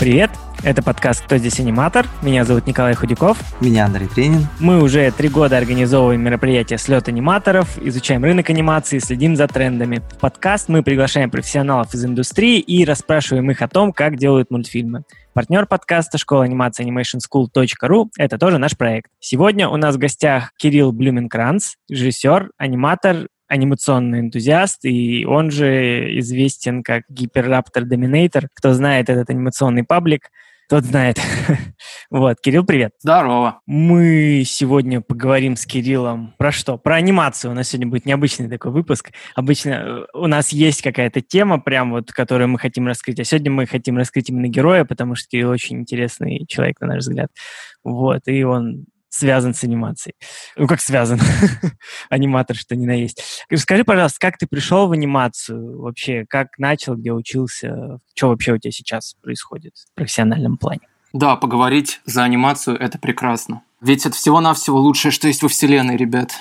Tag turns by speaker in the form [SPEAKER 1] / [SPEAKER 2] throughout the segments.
[SPEAKER 1] Привет! Это подкаст «Кто здесь аниматор?». Меня зовут Николай Худяков.
[SPEAKER 2] Меня Андрей Тренин.
[SPEAKER 1] Мы уже три года организовываем мероприятия «Слет аниматоров», изучаем рынок анимации, следим за трендами. В подкаст мы приглашаем профессионалов из индустрии и расспрашиваем их о том, как делают мультфильмы. Партнер подкаста школа анимации animationschool.ru – это тоже наш проект. Сегодня у нас в гостях Кирилл Блюменкранц, режиссер, аниматор, анимационный энтузиаст, и он же известен как Гиперраптор Доминатор. Кто знает этот анимационный паблик, тот знает. вот, Кирилл, привет.
[SPEAKER 3] Здорово.
[SPEAKER 1] Мы сегодня поговорим с Кириллом про что? Про анимацию. У нас сегодня будет необычный такой выпуск. Обычно э, у нас есть какая-то тема, прям вот, которую мы хотим раскрыть. А сегодня мы хотим раскрыть именно героя, потому что Кирилл очень интересный человек, на наш взгляд. Вот, и он связан с анимацией. Ну, как связан? Аниматор, что ни на есть. Расскажи, пожалуйста, как ты пришел в анимацию вообще? Как начал, где учился? Что вообще у тебя сейчас происходит в профессиональном плане?
[SPEAKER 3] Да, поговорить за анимацию – это прекрасно. Ведь это всего-навсего лучшее, что есть во вселенной, ребят.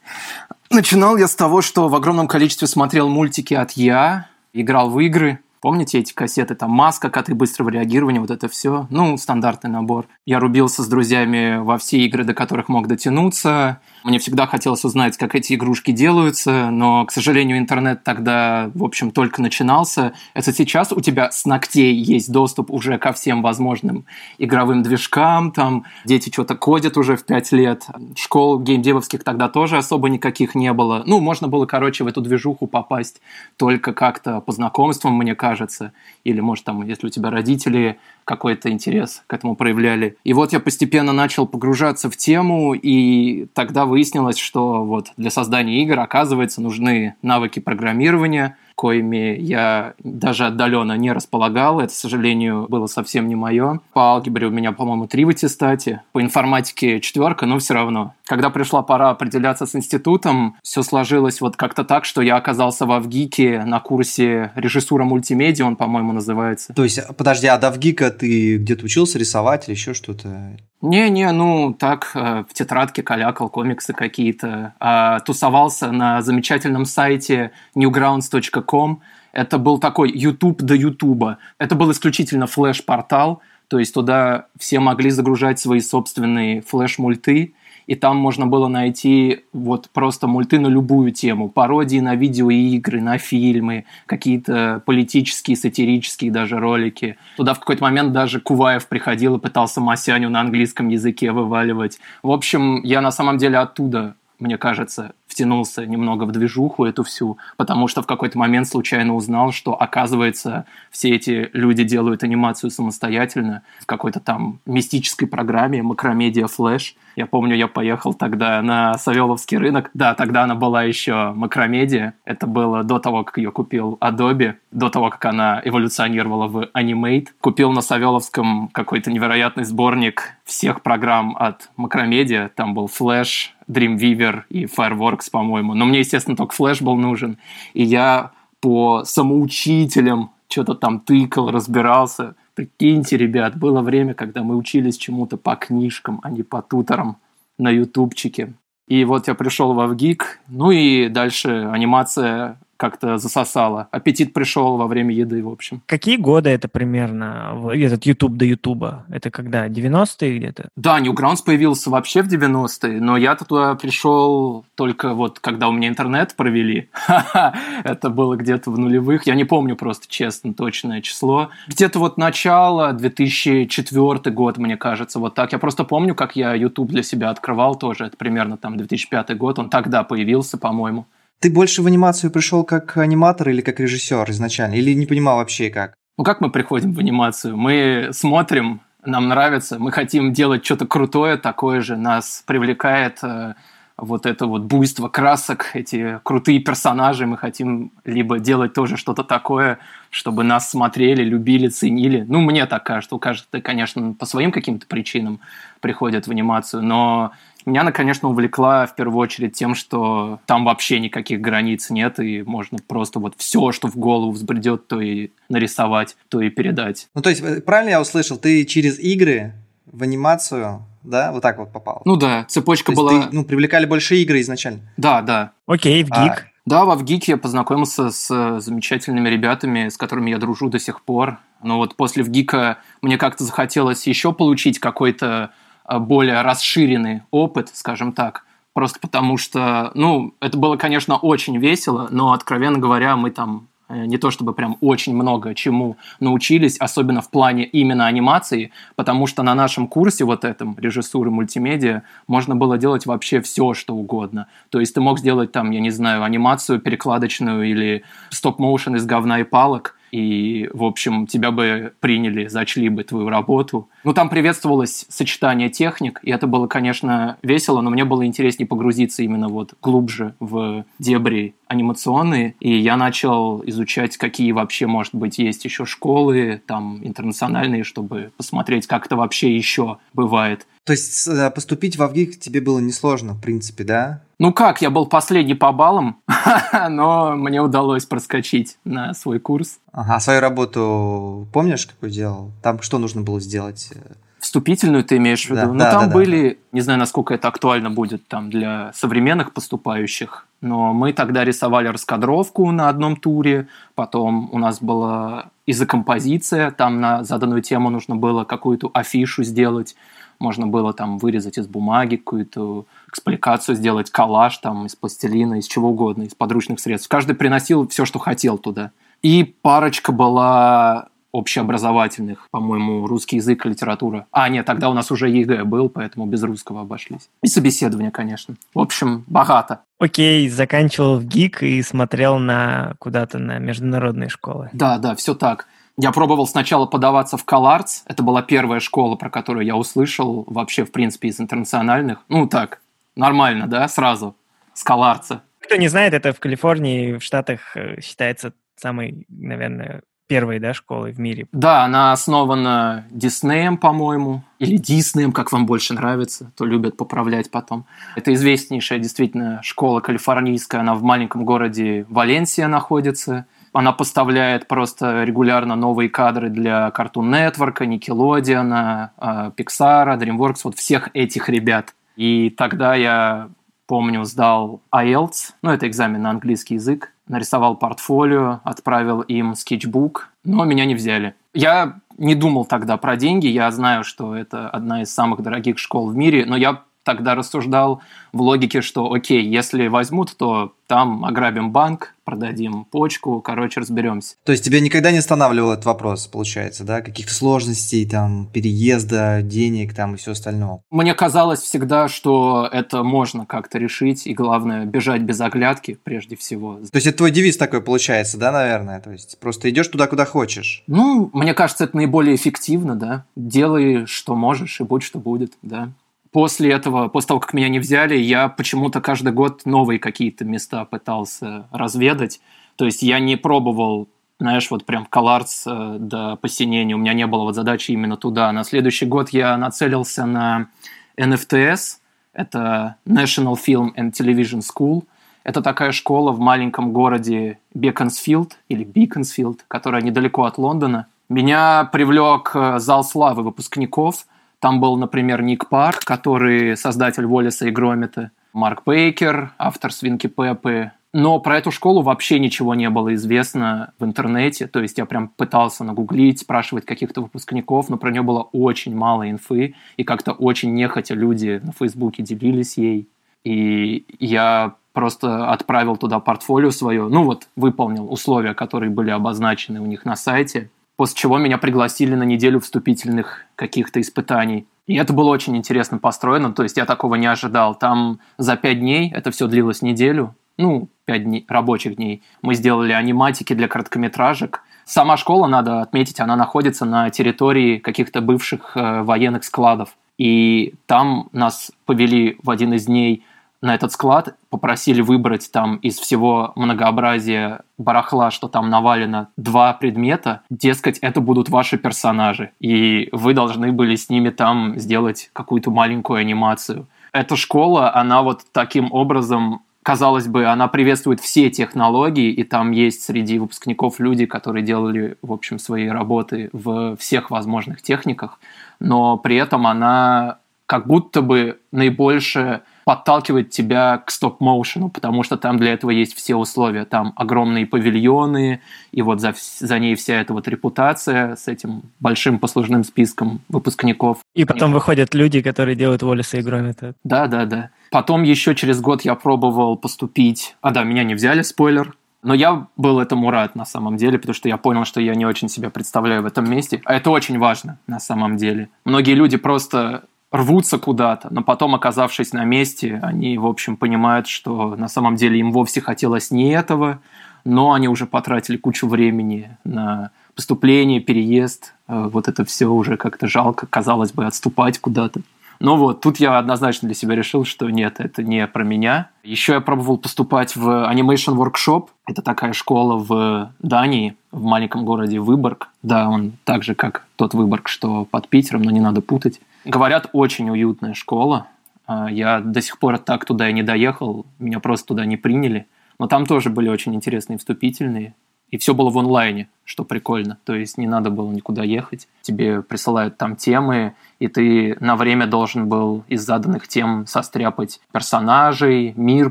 [SPEAKER 3] Начинал я с того, что в огромном количестве смотрел мультики от Я, играл в игры, Помните эти кассеты, там маска, коты быстрого реагирования, вот это все, ну, стандартный набор. Я рубился с друзьями во все игры, до которых мог дотянуться. Мне всегда хотелось узнать, как эти игрушки делаются, но, к сожалению, интернет тогда, в общем, только начинался. Это сейчас у тебя с ногтей есть доступ уже ко всем возможным игровым движкам, там дети что-то кодят уже в 5 лет. Школ геймдевовских тогда тоже особо никаких не было. Ну, можно было, короче, в эту движуху попасть только как-то по знакомствам, мне кажется кажется, или, может, там, если у тебя родители какой-то интерес к этому проявляли. И вот я постепенно начал погружаться в тему, и тогда выяснилось, что вот для создания игр, оказывается, нужны навыки программирования – коими я даже отдаленно не располагал. Это, к сожалению, было совсем не мое. По алгебре у меня, по-моему, три в аттестате. По информатике четверка, но все равно. Когда пришла пора определяться с институтом, все сложилось вот как-то так, что я оказался в Авгике на курсе режиссура мультимедиа, он, по-моему, называется.
[SPEAKER 2] То есть, подожди, а до Авгика ты где-то учился рисовать или еще что-то?
[SPEAKER 3] Не-не, ну так, э, в тетрадке калякал комиксы какие-то. А, тусовался на замечательном сайте newgrounds.com. Это был такой YouTube до Ютуба. Это был исключительно флеш-портал, то есть туда все могли загружать свои собственные флеш-мульты и там можно было найти вот просто мульты на любую тему, пародии на видеоигры, на фильмы, какие-то политические, сатирические даже ролики. Туда в какой-то момент даже Куваев приходил и пытался Масяню на английском языке вываливать. В общем, я на самом деле оттуда мне кажется, втянулся немного в движуху эту всю, потому что в какой-то момент случайно узнал, что, оказывается, все эти люди делают анимацию самостоятельно в какой-то там мистической программе Макромедиа Флэш. Я помню, я поехал тогда на Савеловский рынок. Да, тогда она была еще Макромедиа. Это было до того, как ее купил Adobe, до того, как она эволюционировала в Animate. Купил на Савеловском какой-то невероятный сборник всех программ от Макромедиа. Там был Flash, Dreamweaver и Fireworks, по-моему. Но мне, естественно, только Flash был нужен. И я по самоучителям что-то там тыкал, разбирался. Прикиньте, ребят, было время, когда мы учились чему-то по книжкам, а не по туторам на ютубчике. И вот я пришел в Авгик, ну и дальше анимация как-то засосало. Аппетит пришел во время еды, в общем.
[SPEAKER 1] Какие годы это примерно, этот YouTube до Ютуба? Это когда, 90-е где-то?
[SPEAKER 3] Да, Newgrounds появился вообще в 90-е, но я туда пришел только вот когда у меня интернет провели. это было где-то в нулевых. Я не помню просто, честно, точное число. Где-то вот начало 2004 год, мне кажется, вот так. Я просто помню, как я YouTube для себя открывал тоже. Это примерно там 2005 год. Он тогда появился, по-моему.
[SPEAKER 2] Ты больше в анимацию пришел как аниматор или как режиссер изначально? Или не понимал вообще как?
[SPEAKER 3] Ну как мы приходим в анимацию? Мы смотрим, нам нравится, мы хотим делать что-то крутое, такое же, нас привлекает э, вот это вот буйство красок, эти крутые персонажи, мы хотим либо делать тоже что-то такое, чтобы нас смотрели, любили, ценили. Ну, мне так кажется. У каждого, конечно, по своим каким-то причинам приходят в анимацию, но меня она, конечно, увлекла в первую очередь тем, что там вообще никаких границ нет, и можно просто вот все, что в голову взбредет, то и нарисовать, то и передать.
[SPEAKER 2] Ну, то есть, э, правильно я услышал, ты через игры в анимацию да, вот так вот попал.
[SPEAKER 3] Ну да, цепочка
[SPEAKER 2] То
[SPEAKER 3] была.
[SPEAKER 2] Ты, ну, привлекали больше игры изначально.
[SPEAKER 3] Да, да.
[SPEAKER 1] Окей, в гик. А,
[SPEAKER 3] Да, во ВГИКе я познакомился с замечательными ребятами, с которыми я дружу до сих пор. Но вот после ВГИКа мне как-то захотелось еще получить какой-то а, более расширенный опыт, скажем так. Просто потому что, ну, это было, конечно, очень весело, но, откровенно говоря, мы там Э, не то чтобы прям очень много чему научились, особенно в плане именно анимации, потому что на нашем курсе вот этом режиссуры мультимедиа можно было делать вообще все, что угодно. То есть ты мог сделать там, я не знаю, анимацию перекладочную или стоп-моушен из говна и палок, и, в общем, тебя бы приняли, зачли бы твою работу. Ну, там приветствовалось сочетание техник, и это было, конечно, весело, но мне было интереснее погрузиться именно вот глубже в дебри анимационные, и я начал изучать, какие вообще, может быть, есть еще школы, там, интернациональные, чтобы посмотреть, как это вообще еще бывает.
[SPEAKER 2] То есть э, поступить в ВГИК тебе было несложно, в принципе, да?
[SPEAKER 3] Ну как, я был последний по баллам, но мне удалось проскочить на свой курс.
[SPEAKER 2] Ага, а свою работу помнишь, какую делал? Там что нужно было сделать?
[SPEAKER 3] Вступительную ты имеешь в виду? Да, ну, да, там да, были, да. не знаю, насколько это актуально будет там для современных поступающих, но мы тогда рисовали раскадровку на одном туре, потом у нас была изокомпозиция, там на заданную тему нужно было какую-то афишу сделать, можно было там вырезать из бумаги какую-то экспликацию, сделать коллаж там из пластилина, из чего угодно, из подручных средств. Каждый приносил все, что хотел туда. И парочка была общеобразовательных, по-моему, русский язык и литература. А, нет, тогда у нас уже ЕГЭ был, поэтому без русского обошлись. И собеседование, конечно. В общем, богато.
[SPEAKER 1] Окей, заканчивал ВГИК и смотрел на куда-то на международные школы.
[SPEAKER 3] Да, да, все так. Я пробовал сначала подаваться в CalArts. Это была первая школа, про которую я услышал вообще, в принципе, из интернациональных. Ну, так, нормально, да, сразу, с CalArts.
[SPEAKER 1] Кто не знает, это в Калифорнии, в Штатах э, считается самой, наверное, первой, да, школой в мире.
[SPEAKER 3] Да, она основана Диснеем, по-моему, или Диснеем, как вам больше нравится, то любят поправлять потом. Это известнейшая действительно школа калифорнийская, она в маленьком городе Валенсия находится – она поставляет просто регулярно новые кадры для Cartoon Network, Nickelodeon, а, Pixar, DreamWorks, вот всех этих ребят. И тогда я, помню, сдал IELTS, ну, это экзамен на английский язык, нарисовал портфолио, отправил им скетчбук, но меня не взяли. Я не думал тогда про деньги, я знаю, что это одна из самых дорогих школ в мире, но я тогда рассуждал в логике, что окей, если возьмут, то там ограбим банк, продадим почку, короче, разберемся.
[SPEAKER 2] То есть тебя никогда не останавливал этот вопрос, получается, да? Каких-то сложностей, там, переезда, денег, там и все остальное?
[SPEAKER 3] Мне казалось всегда, что это можно как-то решить, и главное, бежать без оглядки прежде всего.
[SPEAKER 2] То есть это твой девиз такой получается, да, наверное? То есть просто идешь туда, куда хочешь?
[SPEAKER 3] Ну, мне кажется, это наиболее эффективно, да. Делай, что можешь, и будь, что будет, да после этого, после того, как меня не взяли, я почему-то каждый год новые какие-то места пытался разведать. То есть я не пробовал, знаешь, вот прям Каларц э, до посинения. У меня не было вот задачи именно туда. На следующий год я нацелился на NFTS. Это National Film and Television School. Это такая школа в маленьком городе Беконсфилд или Биконсфилд, которая недалеко от Лондона. Меня привлек э, зал славы выпускников – там был, например, Ник Парк, который создатель Уоллеса и Громита, Марк Бейкер, автор Свинки Пеппы. Но про эту школу вообще ничего не было известно в интернете. То есть я прям пытался нагуглить, спрашивать каких-то выпускников, но про нее было очень мало инфы. И как-то очень нехотя люди на Фейсбуке делились ей. И я просто отправил туда портфолио свое, ну вот, выполнил условия, которые были обозначены у них на сайте после чего меня пригласили на неделю вступительных каких-то испытаний. И это было очень интересно построено, то есть я такого не ожидал. Там за пять дней, это все длилось неделю, ну, пять дней, рабочих дней, мы сделали аниматики для короткометражек. Сама школа, надо отметить, она находится на территории каких-то бывших э, военных складов. И там нас повели в один из дней на этот склад, попросили выбрать там из всего многообразия барахла, что там навалено, два предмета. Дескать, это будут ваши персонажи, и вы должны были с ними там сделать какую-то маленькую анимацию. Эта школа, она вот таким образом казалось бы, она приветствует все технологии, и там есть среди выпускников люди, которые делали, в общем, свои работы в всех возможных техниках, но при этом она как будто бы наибольше подталкивает тебя к стоп-моушену, потому что там для этого есть все условия. Там огромные павильоны, и вот за, за ней вся эта вот репутация с этим большим послужным списком выпускников.
[SPEAKER 1] И потом выходят люди, которые делают Волиса и Громита.
[SPEAKER 3] Да, да, да. Потом еще через год я пробовал поступить... А, да, меня не взяли, спойлер. Но я был этому рад на самом деле, потому что я понял, что я не очень себя представляю в этом месте. А это очень важно на самом деле. Многие люди просто рвутся куда-то, но потом, оказавшись на месте, они, в общем, понимают, что на самом деле им вовсе хотелось не этого, но они уже потратили кучу времени на поступление, переезд. Э, вот это все уже как-то жалко, казалось бы, отступать куда-то. Но вот, тут я однозначно для себя решил, что нет, это не про меня. Еще я пробовал поступать в Animation Workshop. Это такая школа в Дании, в маленьком городе Выборг. Да, он так же, как тот Выборг, что под Питером, но не надо путать. Говорят, очень уютная школа. А, я до сих пор так туда и не доехал, меня просто туда не приняли. Но там тоже были очень интересные вступительные. И все было в онлайне, что прикольно. То есть не надо было никуда ехать. Тебе присылают там темы, и ты на время должен был из заданных тем состряпать персонажей, мир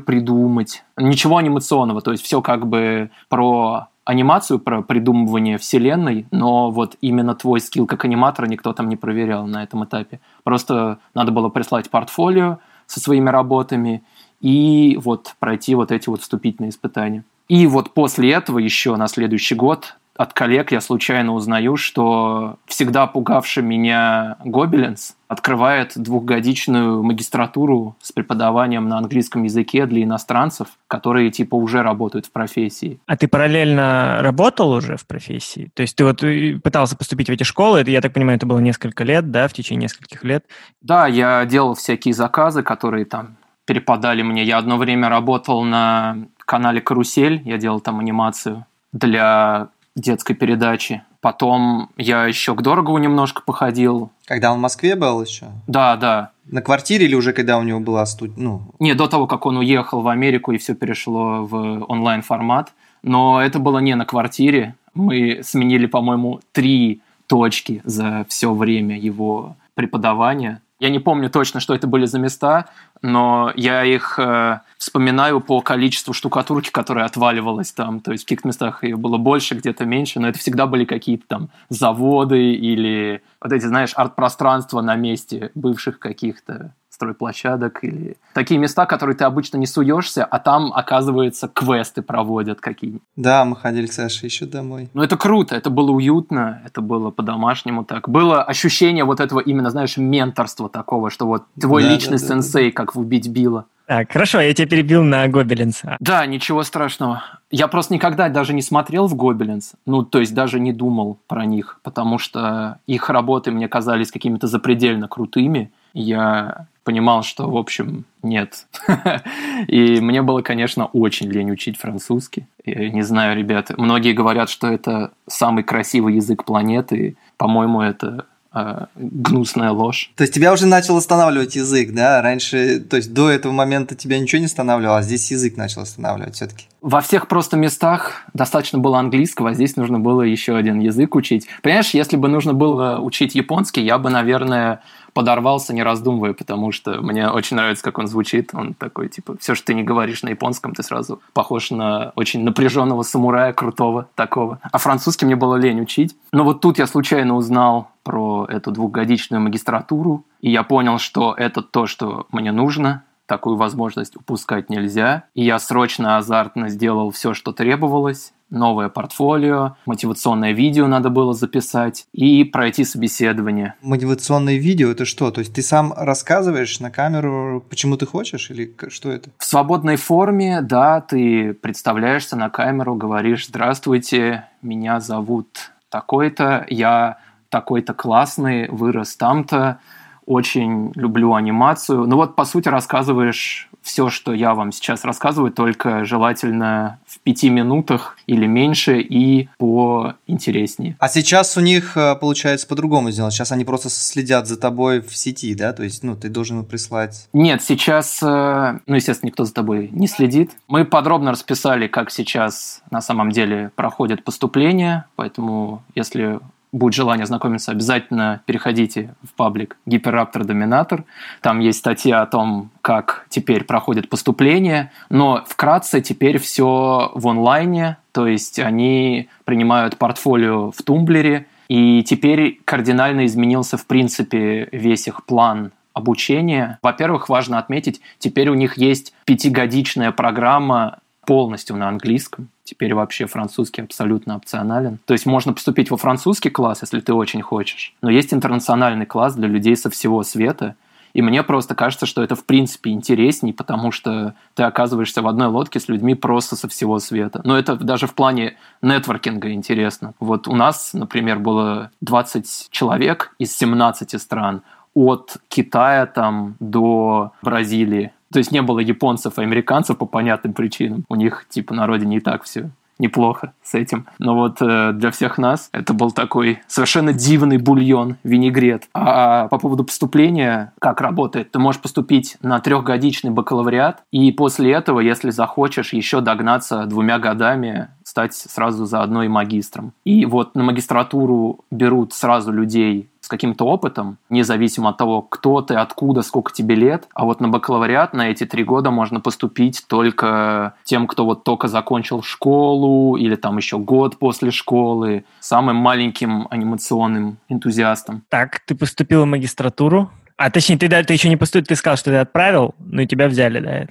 [SPEAKER 3] придумать. Ничего анимационного, то есть все как бы про анимацию, про придумывание вселенной, но вот именно твой скилл как аниматора никто там не проверял на этом этапе. Просто надо было прислать портфолио со своими работами и вот пройти вот эти вот вступительные испытания. И вот после этого еще на следующий год от коллег я случайно узнаю, что всегда пугавший меня Гобелинс открывает двухгодичную магистратуру с преподаванием на английском языке для иностранцев, которые типа уже работают в профессии.
[SPEAKER 1] А ты параллельно работал уже в профессии? То есть ты вот э, пытался поступить в эти школы, это, я так понимаю, это было несколько лет, да, в течение нескольких лет?
[SPEAKER 3] Да, я делал всякие заказы, которые там перепадали мне. Я одно время работал на канале «Карусель», я делал там анимацию для детской передачи. Потом я еще к Дорогову немножко походил.
[SPEAKER 2] Когда он в Москве был еще?
[SPEAKER 3] Да, да.
[SPEAKER 2] На квартире или уже когда у него была студия? Ну...
[SPEAKER 3] Не, до того, как он уехал в Америку и все перешло в онлайн-формат. Но это было не на квартире. Мы сменили, по-моему, три точки за все время его преподавания. Я не помню точно, что это были за места, но я их э, вспоминаю по количеству штукатурки, которая отваливалась там. То есть в каких-то местах ее было больше, где-то меньше, но это всегда были какие-то там заводы или вот эти, знаешь, арт-пространства на месте бывших каких-то стройплощадок или такие места, которые ты обычно не суешься, а там, оказывается, квесты проводят какие-нибудь.
[SPEAKER 2] Да, мы ходили к Саше еще домой.
[SPEAKER 3] Ну, это круто, это было уютно, это было по-домашнему так. Было ощущение вот этого именно, знаешь, менторства такого, что вот твой да, личный да, сенсей, да. как в «Убить Билла».
[SPEAKER 1] Так, хорошо, я тебя перебил на Гобелинса.
[SPEAKER 3] Да, ничего страшного. Я просто никогда даже не смотрел в Гобелинс, ну, то есть даже не думал про них, потому что их работы мне казались какими-то запредельно крутыми. Я понимал, что, в общем, нет. И мне было, конечно, очень лень учить французский. Я не знаю, ребята, многие говорят, что это самый красивый язык планеты. По-моему, это э, гнусная ложь.
[SPEAKER 2] То есть тебя уже начал останавливать язык, да? Раньше, то есть до этого момента тебя ничего не останавливало, а здесь язык начал останавливать все-таки.
[SPEAKER 3] Во всех просто местах достаточно было английского, а здесь нужно было еще один язык учить. Понимаешь, если бы нужно было учить японский, я бы, наверное, подорвался, не раздумывая, потому что мне очень нравится, как он звучит. Он такой, типа, все, что ты не говоришь на японском, ты сразу похож на очень напряженного самурая, крутого такого. А французский мне было лень учить. Но вот тут я случайно узнал про эту двухгодичную магистратуру, и я понял, что это то, что мне нужно, такую возможность упускать нельзя. И я срочно, азартно сделал все, что требовалось новое портфолио, мотивационное видео надо было записать и пройти собеседование.
[SPEAKER 2] Мотивационное видео это что? То есть ты сам рассказываешь на камеру, почему ты хочешь или что это?
[SPEAKER 3] В свободной форме, да, ты представляешься на камеру, говоришь «Здравствуйте, меня зовут такой-то, я такой-то классный, вырос там-то, очень люблю анимацию. Ну вот, по сути, рассказываешь все, что я вам сейчас рассказываю, только желательно в пяти минутах или меньше и поинтереснее.
[SPEAKER 2] А сейчас у них э, получается по-другому сделано. Сейчас они просто следят за тобой в сети, да? То есть, ну, ты должен прислать...
[SPEAKER 3] Нет, сейчас, э, ну, естественно, никто за тобой не следит. Мы подробно расписали, как сейчас на самом деле проходит поступление, поэтому если будет желание ознакомиться, обязательно переходите в паблик Гиперраптор Доминатор. Там есть статья о том, как теперь проходит поступление, но вкратце теперь все в онлайне, то есть они принимают портфолио в Тумблере, и теперь кардинально изменился, в принципе, весь их план обучения. Во-первых, важно отметить, теперь у них есть пятигодичная программа полностью на английском. Теперь вообще французский абсолютно опционален. То есть можно поступить во французский класс, если ты очень хочешь. Но есть интернациональный класс для людей со всего света. И мне просто кажется, что это в принципе интересней, потому что ты оказываешься в одной лодке с людьми просто со всего света. Но это даже в плане нетворкинга интересно. Вот у нас, например, было 20 человек из 17 стран, от Китая там до Бразилии. То есть не было японцев и американцев по понятным причинам. У них типа на родине и так все неплохо с этим. Но вот э, для всех нас это был такой совершенно дивный бульон, винегрет. А по поводу поступления, как работает? Ты можешь поступить на трехгодичный бакалавриат, и после этого, если захочешь, еще догнаться двумя годами стать сразу заодно и магистром. И вот на магистратуру берут сразу людей с каким-то опытом, независимо от того, кто ты, откуда, сколько тебе лет. А вот на бакалавриат на эти три года можно поступить только тем, кто вот только закончил школу или там еще год после школы, самым маленьким анимационным энтузиастом.
[SPEAKER 1] Так, ты поступил в магистратуру, а точнее, ты, да, ты еще не поступил, ты сказал, что ты отправил, но и тебя взяли, да?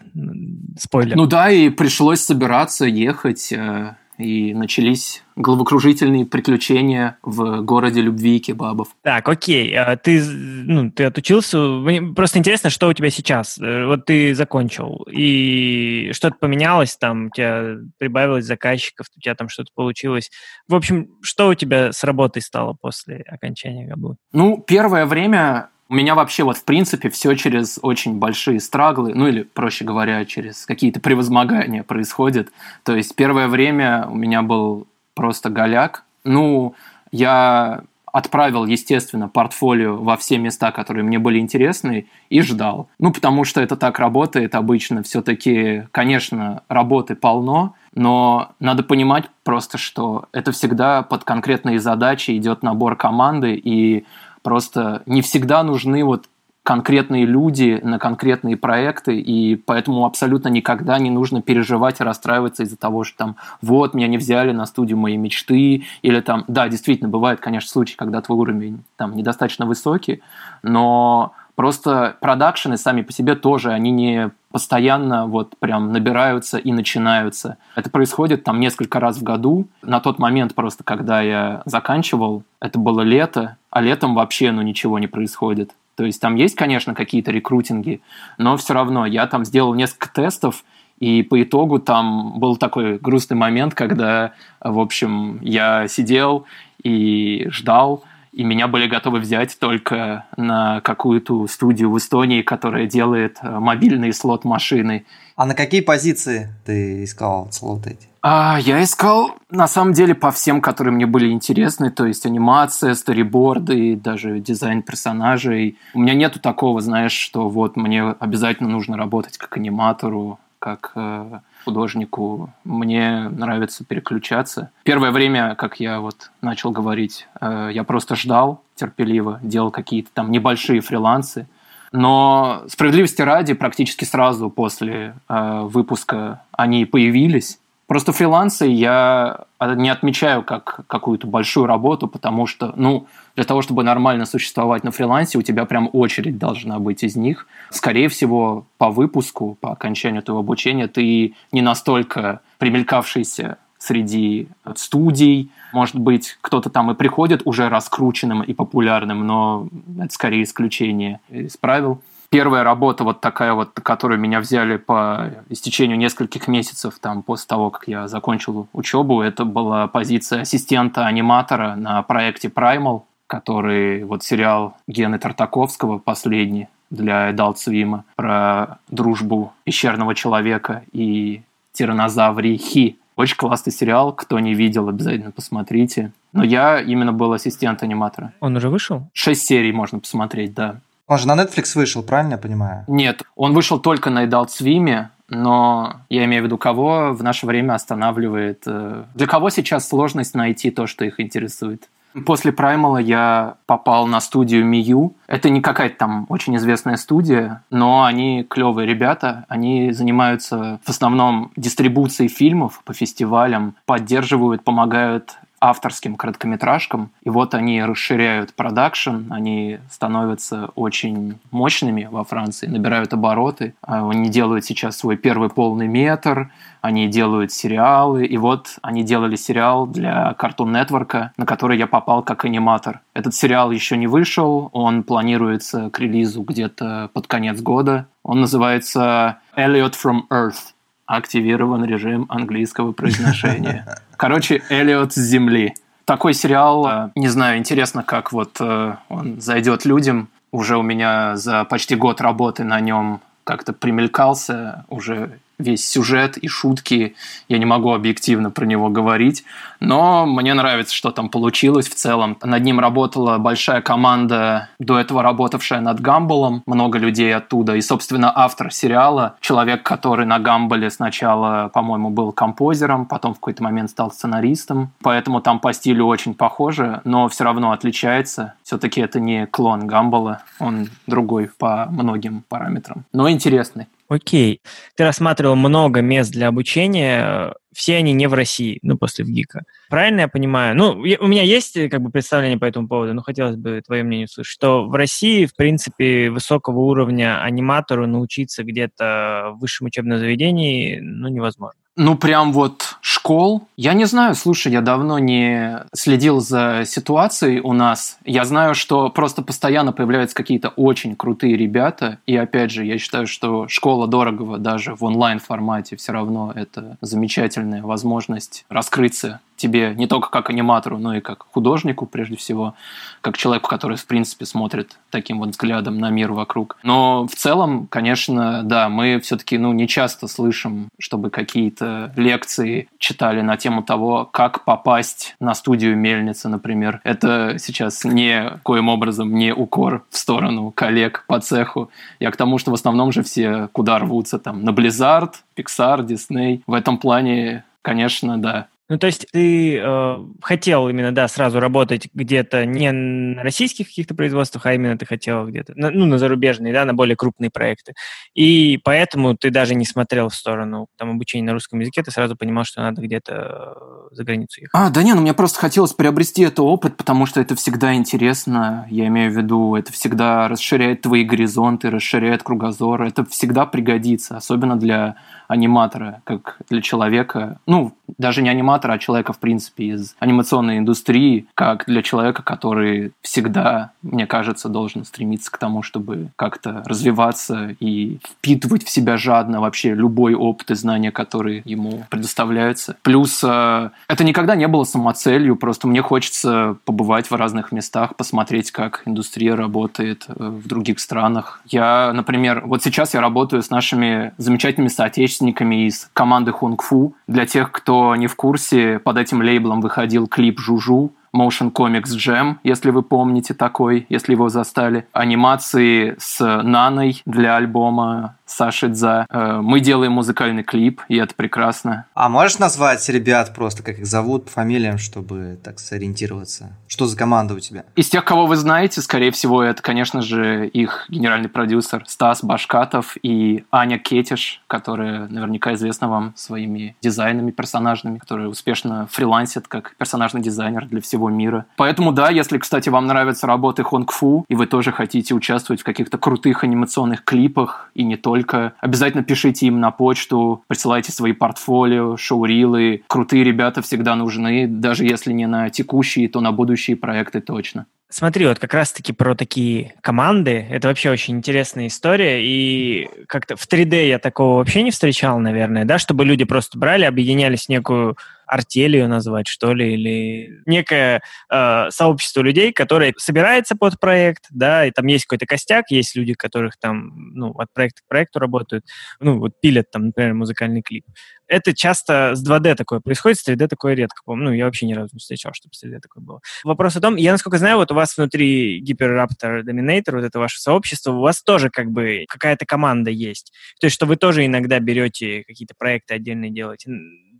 [SPEAKER 1] Спойлер.
[SPEAKER 3] Ну да, и пришлось собираться, ехать. Э, и начались головокружительные приключения в городе любви кебабов.
[SPEAKER 1] Так, окей. А ты, ну, ты отучился. Мне просто интересно, что у тебя сейчас. Э, вот ты закончил, и что-то поменялось там, у тебя прибавилось заказчиков, у тебя там что-то получилось. В общем, что у тебя с работой стало после окончания ГАБУ?
[SPEAKER 3] Ну, первое время у меня вообще вот в принципе все через очень большие страглы, ну или, проще говоря, через какие-то превозмогания происходит. То есть первое время у меня был просто голяк. Ну, я отправил, естественно, портфолио во все места, которые мне были интересны, и ждал. Ну, потому что это так работает обычно. Все-таки, конечно, работы полно, но надо понимать просто, что это всегда под конкретные задачи идет набор команды, и Просто не всегда нужны вот конкретные люди на конкретные проекты, и поэтому абсолютно никогда не нужно переживать и расстраиваться из-за того, что там вот, меня не взяли на студию моей мечты, или там, да, действительно, бывает, конечно, случаи, когда твой уровень там недостаточно высокий, но просто продакшены сами по себе тоже, они не постоянно вот прям набираются и начинаются. Это происходит там несколько раз в году. На тот момент просто, когда я заканчивал, это было лето, а летом вообще ну ничего не происходит. То есть там есть, конечно, какие-то рекрутинги, но все равно я там сделал несколько тестов, и по итогу там был такой грустный момент, когда, в общем, я сидел и ждал, и меня были готовы взять только на какую-то студию в Эстонии, которая делает э, мобильные слот-машины.
[SPEAKER 2] А на какие позиции ты искал слоты эти?
[SPEAKER 3] А, я искал, на самом деле, по всем, которые мне были интересны, то есть анимация, сториборды, даже дизайн персонажей. У меня нету такого, знаешь, что вот мне обязательно нужно работать как аниматору, как э, художнику. Мне нравится переключаться. Первое время, как я вот начал говорить, э, я просто ждал терпеливо, делал какие-то там небольшие фрилансы. Но справедливости ради, практически сразу после э, выпуска они появились. Просто фрилансы я а, не отмечаю как какую-то большую работу, потому что, ну, для того, чтобы нормально существовать на фрилансе, у тебя прям очередь должна быть из них. Скорее всего, по выпуску, по окончанию твоего обучения, ты не настолько примелькавшийся среди студий. Может быть, кто-то там и приходит уже раскрученным и популярным, но это скорее исключение из правил первая работа вот такая вот, которую меня взяли по истечению нескольких месяцев там после того, как я закончил учебу, это была позиция ассистента-аниматора на проекте Primal, который вот сериал Гены Тартаковского последний для Adult Swim про дружбу пещерного человека и тиранозаврии Хи. Очень классный сериал, кто не видел, обязательно посмотрите. Но я именно был ассистент аниматора.
[SPEAKER 1] Он уже вышел?
[SPEAKER 3] Шесть серий можно посмотреть, да.
[SPEAKER 2] Он же на Netflix вышел, правильно я понимаю?
[SPEAKER 3] Нет, он вышел только на Adult Swim, но я имею в виду, кого в наше время останавливает... Э, для кого сейчас сложность найти то, что их интересует? После Праймала я попал на студию Мию. Это не какая-то там очень известная студия, но они клевые ребята. Они занимаются в основном дистрибуцией фильмов по фестивалям, поддерживают, помогают авторским короткометражкам. И вот они расширяют продакшн, они становятся очень мощными во Франции, набирают обороты. А они делают сейчас свой первый полный метр, они делают сериалы. И вот они делали сериал для Cartoon Network, на который я попал как аниматор. Этот сериал еще не вышел, он планируется к релизу где-то под конец года. Он называется Elliot from Earth активирован режим английского произношения. Короче, Эллиот с Земли. Такой сериал, э, не знаю, интересно, как вот э, он зайдет людям. Уже у меня за почти год работы на нем как-то примелькался, уже весь сюжет и шутки, я не могу объективно про него говорить, но мне нравится, что там получилось в целом. Над ним работала большая команда, до этого работавшая над Гамболом, много людей оттуда, и, собственно, автор сериала, человек, который на Гамболе сначала, по-моему, был композером, потом в какой-то момент стал сценаристом, поэтому там по стилю очень похоже, но все равно отличается. Все-таки это не клон Гамбола, он другой по многим параметрам, но интересный.
[SPEAKER 1] Окей. Ты рассматривал много мест для обучения, все они не в России, ну, после ВГИКа. Правильно я понимаю? Ну, я, у меня есть э, как бы представление по этому поводу, но хотелось бы твое мнение услышать, что в России, в принципе, высокого уровня аниматору научиться где-то в высшем учебном заведении, ну, невозможно.
[SPEAKER 3] Ну, прям вот школ. Я не знаю, слушай, я давно не следил за ситуацией у нас. Я знаю, что просто постоянно появляются какие-то очень крутые ребята. И опять же, я считаю, что школа дорогого даже в онлайн-формате все равно это замечательная возможность раскрыться тебе не только как аниматору, но и как художнику, прежде всего, как человеку, который, в принципе, смотрит таким вот взглядом на мир вокруг. Но в целом, конечно, да, мы все-таки ну, не часто слышим, чтобы какие-то лекции читали на тему того, как попасть на студию Мельницы, например. Это сейчас не коим образом не укор в сторону коллег по цеху. Я к тому, что в основном же все куда рвутся, там, на Blizzard, Pixar, Disney. В этом плане конечно, да,
[SPEAKER 1] ну, то есть ты э, хотел именно, да, сразу работать где-то не на российских каких-то производствах, а именно ты хотел где-то, на, ну, на зарубежные, да, на более крупные проекты. И поэтому ты даже не смотрел в сторону там обучения на русском языке, ты сразу понимал, что надо где-то э, за границу ехать.
[SPEAKER 3] А, да не, ну мне просто хотелось приобрести этот опыт, потому что это всегда интересно. Я имею в виду, это всегда расширяет твои горизонты, расширяет кругозор. Это всегда пригодится, особенно для аниматора, как для человека, ну, даже не аниматора, а человека, в принципе, из анимационной индустрии, как для человека, который всегда, мне кажется, должен стремиться к тому, чтобы как-то развиваться и впитывать в себя жадно вообще любой опыт и знания, которые ему предоставляются. Плюс э, это никогда не было самоцелью, просто мне хочется побывать в разных местах, посмотреть, как индустрия работает э, в других странах. Я, например, вот сейчас я работаю с нашими замечательными соотечественниками из команды Хунгфу. Для тех, кто не в курсе, под этим лейблом выходил клип «Жужу», Motion Comics Jam, если вы помните такой, если его застали. Анимации с Наной для альбома Саши Дза. Э, мы делаем музыкальный клип, и это прекрасно.
[SPEAKER 2] А можешь назвать ребят просто, как их зовут, по фамилиям, чтобы так сориентироваться? Что за команда у тебя?
[SPEAKER 3] Из тех, кого вы знаете, скорее всего, это, конечно же, их генеральный продюсер Стас Башкатов и Аня Кетиш, которая наверняка известна вам своими дизайнами персонажными, которая успешно фрилансит как персонажный дизайнер для всего мира. Поэтому да, если, кстати, вам нравятся работы Хонг Фу, и вы тоже хотите участвовать в каких-то крутых анимационных клипах, и не только. Обязательно пишите им на почту, присылайте свои портфолио, шоурилы. Крутые ребята всегда нужны, даже если не на текущие, то на будущие проекты точно.
[SPEAKER 1] Смотри, вот как раз-таки про такие команды, это вообще очень интересная история, и как-то в 3D я такого вообще не встречал, наверное, да, чтобы люди просто брали, объединялись в некую артелью назвать, что ли, или некое э, сообщество людей, которое собирается под проект, да, и там есть какой-то костяк, есть люди, которых там, ну, от проекта к проекту работают, ну, вот пилят там, например, музыкальный клип. Это часто с 2D такое происходит, с 3D такое редко, помню. Ну, я вообще ни разу не встречал, чтобы с 3D такое было. Вопрос о том, я, насколько знаю, вот у вас внутри Hyperraptor Dominator, вот это ваше сообщество, у вас тоже как бы какая-то команда есть. То есть, что вы тоже иногда берете какие-то проекты отдельные делаете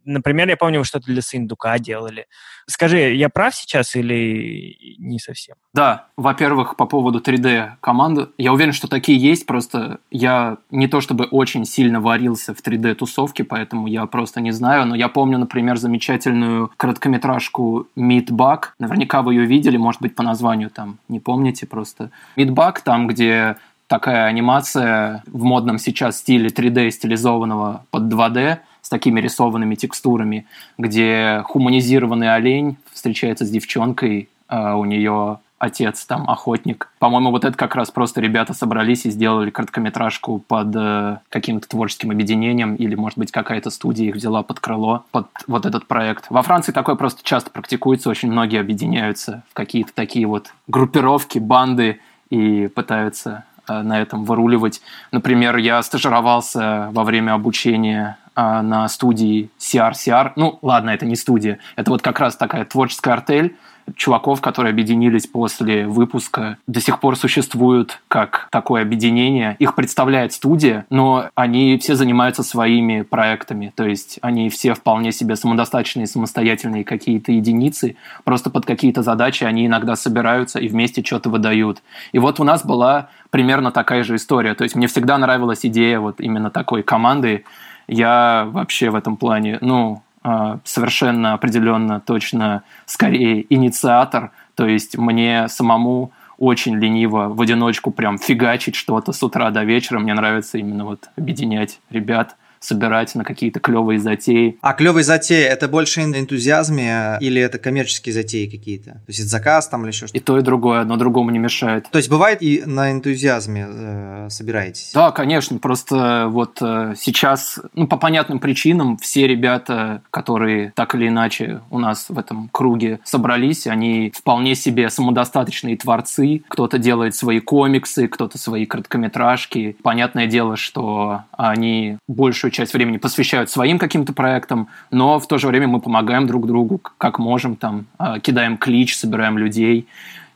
[SPEAKER 1] Например, я помню, вы что-то для Сындука делали. Скажи, я прав сейчас или не совсем?
[SPEAKER 3] Да, во-первых, по поводу 3D команды, я уверен, что такие есть, просто я не то чтобы очень сильно варился в 3D тусовке, поэтому я просто не знаю, но я помню, например, замечательную короткометражку Meatbug, наверняка вы ее видели, может быть, по названию там, не помните просто. Meatbug, там, где такая анимация в модном сейчас стиле 3D стилизованного под 2D с такими рисованными текстурами, где хуманизированный олень встречается с девчонкой, а у нее отец там охотник. По-моему, вот это как раз просто ребята собрались и сделали короткометражку под э, каким-то творческим объединением, или, может быть, какая-то студия их взяла под крыло, под вот этот проект. Во Франции такое просто часто практикуется, очень многие объединяются в какие-то такие вот группировки, банды и пытаются Э, на этом выруливать. Например, я стажировался во время обучения на студии CR-CR. Ну, ладно, это не студия. Это вот как раз такая творческая артель, чуваков, которые объединились после выпуска, до сих пор существуют как такое объединение. Их представляет студия, но они все занимаются своими проектами. То есть они все вполне себе самодостаточные, самостоятельные какие-то единицы. Просто под какие-то задачи они иногда собираются и вместе что-то выдают. И вот у нас была примерно такая же история. То есть мне всегда нравилась идея вот именно такой команды. Я вообще в этом плане, ну, а, совершенно определенно точно скорее инициатор, то есть мне самому очень лениво в одиночку прям фигачить что-то с утра до вечера. Мне нравится именно вот объединять ребят – собирать на какие-то клевые затеи.
[SPEAKER 2] А клевые затеи это больше энтузиазме или это коммерческие затеи какие-то? То есть это заказ там или еще что-то?
[SPEAKER 3] И то, и другое, одно другому не мешает.
[SPEAKER 2] То есть бывает и на энтузиазме э, собираетесь?
[SPEAKER 3] Да, конечно. Просто вот э, сейчас, ну, по понятным причинам, все ребята, которые так или иначе у нас в этом круге собрались, они вполне себе самодостаточные творцы. Кто-то делает свои комиксы, кто-то свои короткометражки. Понятное дело, что они большую большую часть времени посвящают своим каким-то проектам, но в то же время мы помогаем друг другу, как можем, там, а, кидаем клич, собираем людей,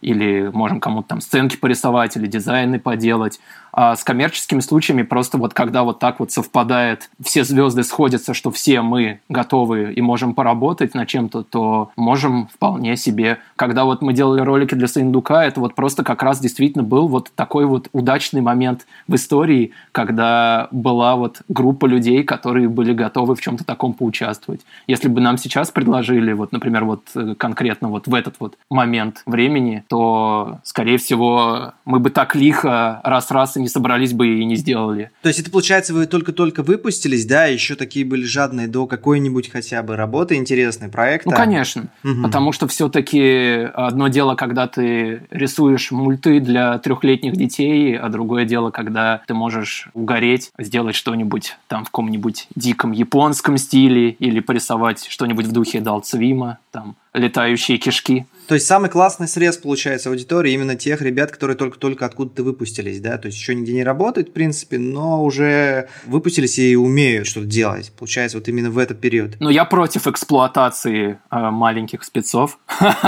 [SPEAKER 3] или можем кому-то там сценки порисовать, или дизайны поделать. А с коммерческими случаями просто вот когда вот так вот совпадает, все звезды сходятся, что все мы готовы и можем поработать над чем-то, то можем вполне себе. Когда вот мы делали ролики для Саиндука, это вот просто как раз действительно был вот такой вот удачный момент в истории, когда была вот группа людей, которые были готовы в чем-то таком поучаствовать. Если бы нам сейчас предложили, вот, например, вот э, конкретно вот в этот вот момент времени, то, скорее всего, мы бы так лихо раз-раз не собрались бы и не сделали.
[SPEAKER 2] То есть это получается, вы только-только выпустились, да, еще такие были жадные до какой-нибудь хотя бы работы, интересный проект.
[SPEAKER 3] Ну, конечно, угу. потому что все-таки одно дело, когда ты рисуешь мульты для трехлетних детей, а другое дело, когда ты можешь угореть, сделать что-нибудь там в каком-нибудь диком японском стиле или порисовать что-нибудь в духе Далцвима, там летающие кишки.
[SPEAKER 2] То есть самый классный срез получается аудитории именно тех ребят, которые только-только откуда-то выпустились, да, то есть еще нигде не работают, в принципе, но уже выпустились и умеют что-то делать. Получается вот именно в этот период.
[SPEAKER 3] Ну, я против эксплуатации э, маленьких спецов.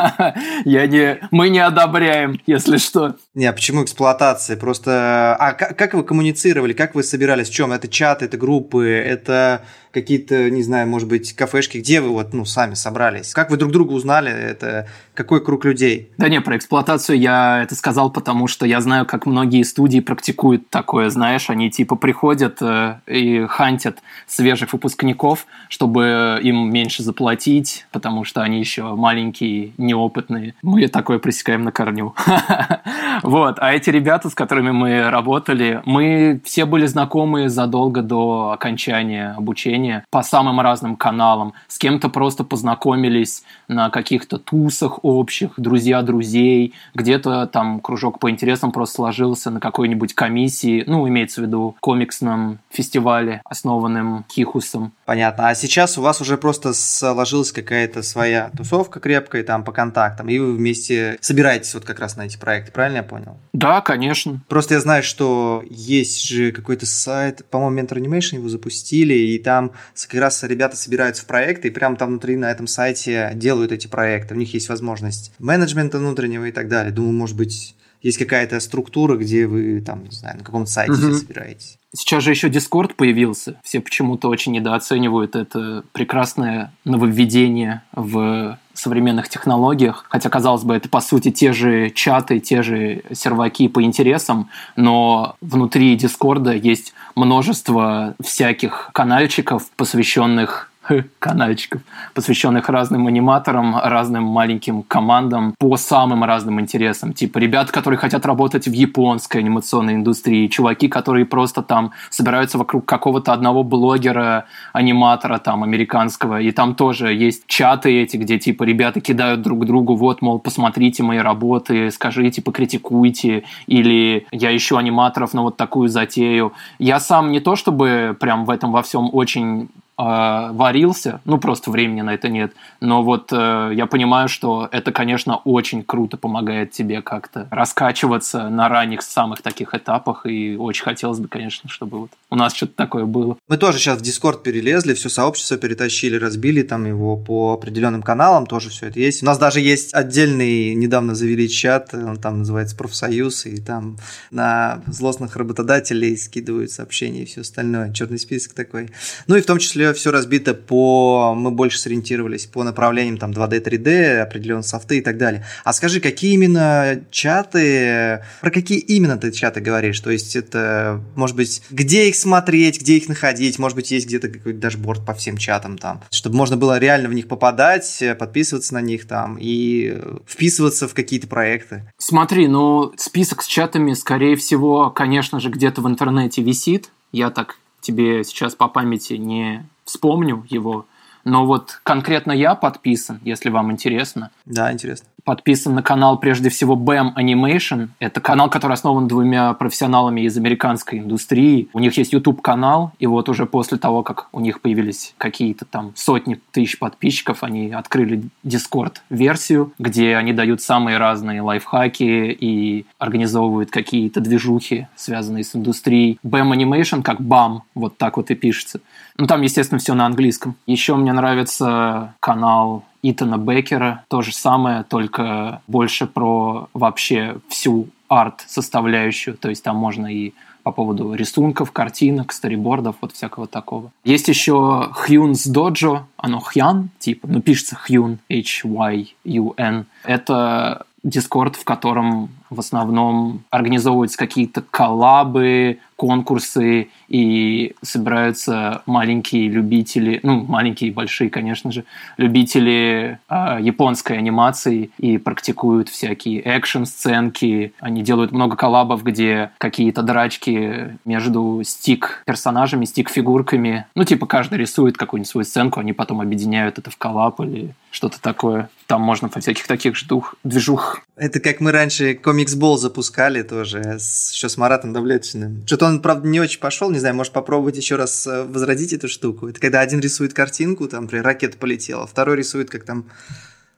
[SPEAKER 3] Я не... Мы не одобряем, если что.
[SPEAKER 2] Не, а почему эксплуатации? Просто... А как вы коммуницировали? Как вы собирались? В чем? Это чаты, это группы, это какие-то, не знаю, может быть, кафешки, где вы вот, ну, сами собрались? Как вы друг друга узнали? Это какой круг людей?
[SPEAKER 3] Да не, про эксплуатацию я это сказал, потому что я знаю, как многие студии практикуют такое, знаешь, они типа приходят э, и хантят свежих выпускников, чтобы им меньше заплатить, потому что они еще маленькие, неопытные. Мы такое пресекаем на корню. Вот, а эти ребята, с которыми мы работали, мы все были знакомы задолго до окончания обучения, по самым разным каналам. С кем-то просто познакомились на каких-то тусах общих, друзья друзей. Где-то там кружок по интересам просто сложился на какой-нибудь комиссии, ну, имеется в виду комиксном фестивале, основанном Хихусом.
[SPEAKER 2] Понятно. А сейчас у вас уже просто сложилась какая-то своя тусовка крепкая там по контактам, и вы вместе собираетесь вот как раз на эти проекты, правильно понял?
[SPEAKER 3] Да, конечно.
[SPEAKER 2] Просто я знаю, что есть же какой-то сайт, по-моему, Mentor Animation его запустили, и там как раз ребята собираются в проекты, и прям там внутри на этом сайте делают эти проекты. У них есть возможность менеджмента внутреннего и так далее. Думаю, может быть, есть какая-то структура, где вы там, не знаю, на каком сайте угу. собираетесь.
[SPEAKER 3] Сейчас же еще Discord появился. Все почему-то очень недооценивают это прекрасное нововведение в современных технологиях. Хотя, казалось бы, это по сути те же чаты, те же серваки по интересам, но внутри Дискорда есть множество всяких канальчиков, посвященных канальчиков, посвященных разным аниматорам, разным маленьким командам по самым разным интересам. Типа ребят, которые хотят работать в японской анимационной индустрии, чуваки, которые просто там собираются вокруг какого-то одного блогера, аниматора там американского, и там тоже есть чаты эти, где типа ребята кидают друг другу, вот, мол, посмотрите мои работы, скажите, покритикуйте, или я ищу аниматоров на вот такую затею. Я сам не то чтобы прям в этом во всем очень э, варился, ну просто времени на это нет, но вот э, я понимаю, что это, конечно, очень круто помогает тебе как-то раскачиваться на ранних самых таких этапах, и очень хотелось бы, конечно, чтобы вот у нас что-то такое было.
[SPEAKER 2] Мы тоже сейчас в Discord перелезли, все сообщество перетащили, разбили там его по определенным каналам, тоже все это есть. У нас даже есть отдельный, недавно завели чат, он там называется профсоюз, и там на злостных работодателей скидывают сообщения и все остальное, черный список такой. Ну и в том числе числе все разбито по... Мы больше сориентировались по направлениям там 2D, 3D, определенные софты и так далее. А скажи, какие именно чаты... Про какие именно ты чаты говоришь? То есть это, может быть, где их смотреть, где их находить? Может быть, есть где-то какой-то дашборд по всем чатам там, чтобы можно было реально в них попадать, подписываться на них там и вписываться в какие-то проекты?
[SPEAKER 3] Смотри, ну, список с чатами, скорее всего, конечно же, где-то в интернете висит. Я так тебе сейчас по памяти не вспомню его, но вот конкретно я подписан, если вам интересно.
[SPEAKER 2] Да, интересно
[SPEAKER 3] подписан на канал прежде всего BAM Animation. Это канал, который основан двумя профессионалами из американской индустрии. У них есть YouTube-канал, и вот уже после того, как у них появились какие-то там сотни тысяч подписчиков, они открыли Discord-версию, где они дают самые разные лайфхаки и организовывают какие-то движухи, связанные с индустрией. BAM Animation, как BAM, вот так вот и пишется. Ну, там, естественно, все на английском. Еще мне нравится канал Итана Беккера. То же самое, только больше про вообще всю арт-составляющую. То есть там можно и по поводу рисунков, картинок, старибордов, вот всякого такого. Есть еще Хьюнс Доджо, оно Хьян, типа, ну пишется Хьюн, H-Y-U-N. Это Дискорд, в котором в основном организовываются какие-то коллабы, конкурсы, и собираются маленькие любители, ну, маленькие и большие, конечно же, любители э, японской анимации и практикуют всякие экшн-сценки. Они делают много коллабов, где какие-то драчки между стик-персонажами, стик-фигурками. Ну, типа, каждый рисует какую-нибудь свою сценку, они потом объединяют это в коллаб или что-то такое. Там можно во всяких таких ждух, движух.
[SPEAKER 2] Это как мы раньше комикс-бол запускали тоже, еще с Маратом Давлетчиным. Что-то он, правда, не очень пошел, не знаю, может попробовать еще раз э, возродить эту штуку. Это когда один рисует картинку, там, например, ракета полетела, второй рисует, как там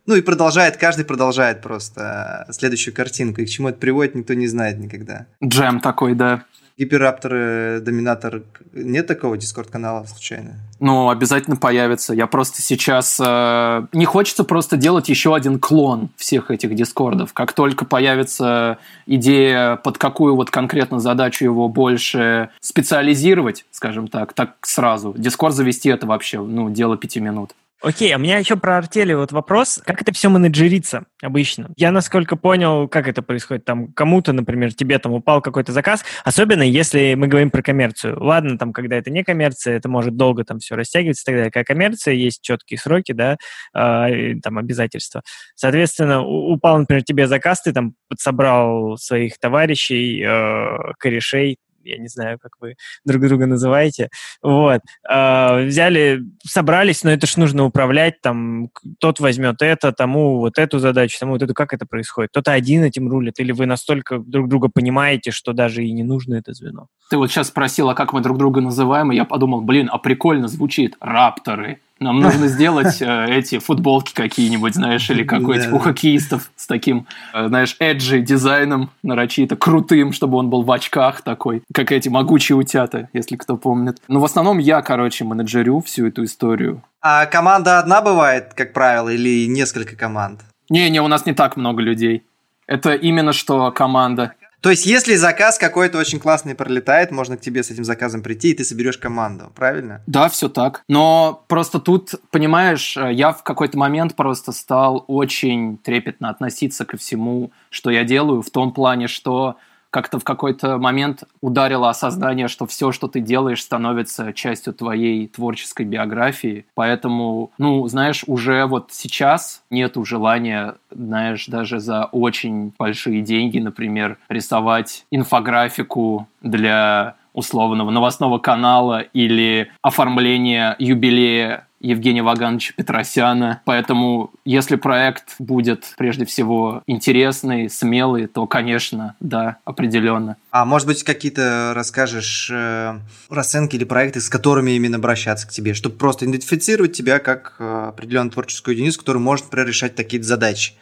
[SPEAKER 2] ну и продолжает, каждый продолжает просто э, следующую картинку. И к чему это приводит, никто не знает никогда.
[SPEAKER 3] Джем такой, да.
[SPEAKER 2] Гиперраптор, Доминатор, нет такого дискорд-канала случайно?
[SPEAKER 3] Ну, обязательно появится. Я просто сейчас... Э, не хочется просто делать еще один клон всех этих дискордов. Как только появится идея, под какую вот конкретно задачу его больше специализировать, скажем так, так сразу. Дискорд завести это вообще, ну, дело пяти минут.
[SPEAKER 1] Окей, а у меня еще про артели вот вопрос. Как это все менеджерится обычно? Я, насколько понял, как это происходит. Там кому-то, например, тебе там упал какой-то заказ, особенно если мы говорим про коммерцию. Ладно, там, когда это не коммерция, это может долго там все растягиваться и так далее. Как коммерция, есть четкие сроки, да, э, там обязательства. Соответственно, упал, например, тебе заказ, ты там подсобрал своих товарищей, э, корешей, я не знаю, как вы друг друга называете, вот, э, взяли, собрались, но это ж нужно управлять, там, тот возьмет это, тому вот эту задачу, тому вот эту, как это происходит? Кто-то один этим рулит, или вы настолько друг друга понимаете, что даже и не нужно это звено?
[SPEAKER 3] Ты вот сейчас спросила, как мы друг друга называем, и я подумал, блин, а прикольно звучит, рапторы. Нам нужно сделать э, эти футболки какие-нибудь, знаешь, или какой-то у хоккеистов с таким, э, знаешь, эджи дизайном нарочито крутым, чтобы он был в очках такой, как эти могучие утята, если кто помнит. Но в основном я, короче, менеджерю всю эту историю.
[SPEAKER 2] А команда одна бывает, как правило, или несколько команд?
[SPEAKER 3] Не-не, у нас не так много людей. Это именно что команда.
[SPEAKER 2] То есть, если заказ какой-то очень классный пролетает, можно к тебе с этим заказом прийти, и ты соберешь команду, правильно?
[SPEAKER 3] Да, все так. Но просто тут, понимаешь, я в какой-то момент просто стал очень трепетно относиться ко всему, что я делаю, в том плане, что как-то в какой-то момент ударило осознание, что все, что ты делаешь, становится частью твоей творческой биографии. Поэтому, ну, знаешь, уже вот сейчас нету желания, знаешь, даже за очень большие деньги, например, рисовать инфографику для условного новостного канала или оформление юбилея Евгения Вагановича Петросяна. Поэтому, если проект будет прежде всего интересный, смелый, то, конечно, да, определенно.
[SPEAKER 2] А может быть, какие-то расскажешь э, расценки или проекты, с которыми именно обращаться к тебе, чтобы просто идентифицировать тебя как э, определенную творческую единицу, которая может, например, решать такие задачи?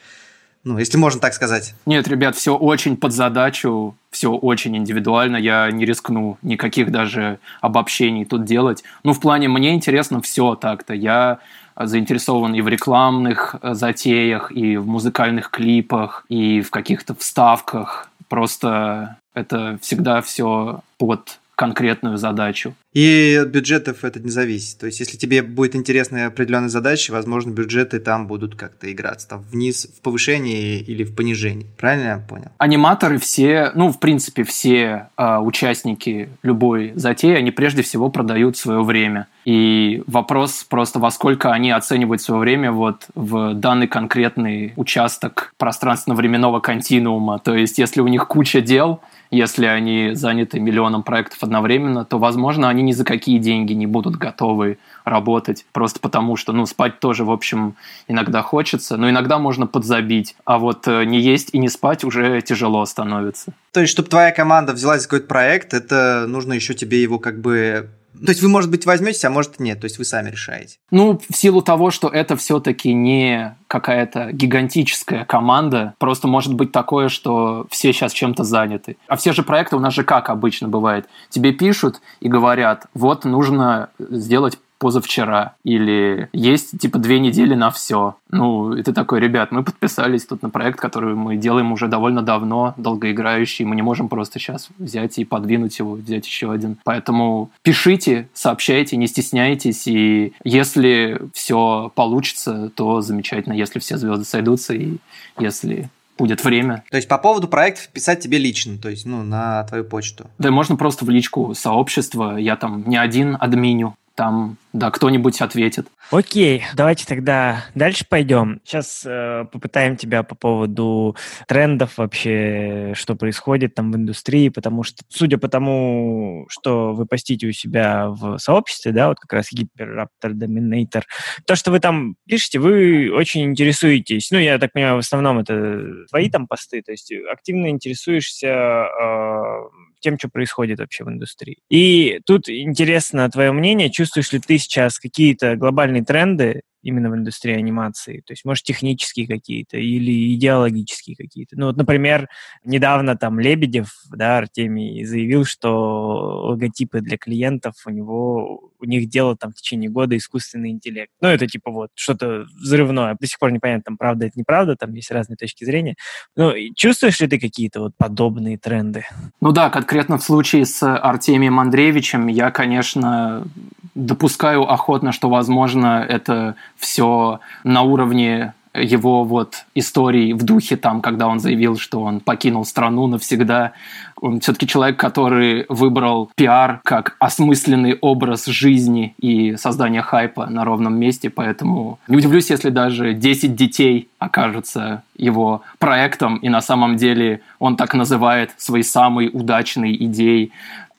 [SPEAKER 2] Ну, если можно так сказать.
[SPEAKER 3] Нет, ребят, все очень под задачу, все очень индивидуально. Я не рискну никаких даже обобщений тут делать. Ну, в плане, мне интересно все так-то. Я заинтересован и в рекламных э, затеях, и в музыкальных клипах, и в каких-то вставках. Просто это всегда все под конкретную задачу.
[SPEAKER 2] И от бюджетов это не зависит. То есть, если тебе будет интересная определенная задача, возможно, бюджеты там будут как-то играться. Там вниз, в повышении или в понижении. Правильно я понял?
[SPEAKER 3] Аниматоры все, ну, в принципе, все э, участники любой затеи, они прежде всего продают свое время. И вопрос просто, во сколько они оценивают свое время вот в данный конкретный участок пространственно-временного континуума. То есть, если у них куча дел, если они заняты миллионом проектов одновременно, то, возможно, они ни за какие деньги не будут готовы работать, просто потому что, ну, спать тоже, в общем, иногда хочется, но иногда можно подзабить, а вот э, не есть и не спать уже тяжело становится.
[SPEAKER 2] То есть, чтобы твоя команда взялась за какой-то проект, это нужно еще тебе его как бы то есть вы, может быть, возьметесь, а может нет. То есть вы сами решаете.
[SPEAKER 3] Ну, в силу того, что это все-таки не какая-то гигантическая команда, просто может быть такое, что все сейчас чем-то заняты. А все же проекты у нас же как обычно бывает. Тебе пишут и говорят, вот нужно сделать позавчера, или есть типа две недели на все. Ну, и ты такой, ребят, мы подписались тут на проект, который мы делаем уже довольно давно, долгоиграющий, мы не можем просто сейчас взять и подвинуть его, взять еще один. Поэтому пишите, сообщайте, не стесняйтесь, и если все получится, то замечательно, если все звезды сойдутся, и если будет время.
[SPEAKER 2] То есть по поводу проектов писать тебе лично, то есть ну, на твою почту.
[SPEAKER 3] Да, можно просто в личку сообщества, я там не один админю, там, да, кто-нибудь ответит.
[SPEAKER 1] Окей, давайте тогда дальше пойдем. Сейчас э, попытаем тебя по поводу трендов вообще, что происходит там в индустрии, потому что, судя по тому, что вы постите у себя в сообществе, да, вот как раз Hyperraptor Dominator, то, что вы там пишете, вы очень интересуетесь. Ну, я так понимаю, в основном это твои там посты, то есть активно интересуешься э, тем, что происходит вообще в индустрии. И тут интересно твое мнение, чувствуешь ли ты сейчас какие-то глобальные тренды, именно в индустрии анимации? То есть, может, технические какие-то или идеологические какие-то? Ну, вот, например, недавно там Лебедев, да, Артемий, заявил, что логотипы для клиентов у него, у них делал там в течение года искусственный интеллект. Ну, это типа вот что-то взрывное. До сих пор непонятно, там правда это неправда, там есть разные точки зрения. Ну, чувствуешь ли ты какие-то вот подобные тренды?
[SPEAKER 3] Ну да, конкретно в случае с Артемием Андреевичем я, конечно, допускаю охотно, что, возможно, это все на уровне его вот истории в духе там, когда он заявил, что он покинул страну навсегда. Он все-таки человек, который выбрал пиар как осмысленный образ жизни и создание хайпа на ровном месте, поэтому не удивлюсь, если даже 10 детей окажутся его проектом, и на самом деле он так называет свои самые удачные идеи.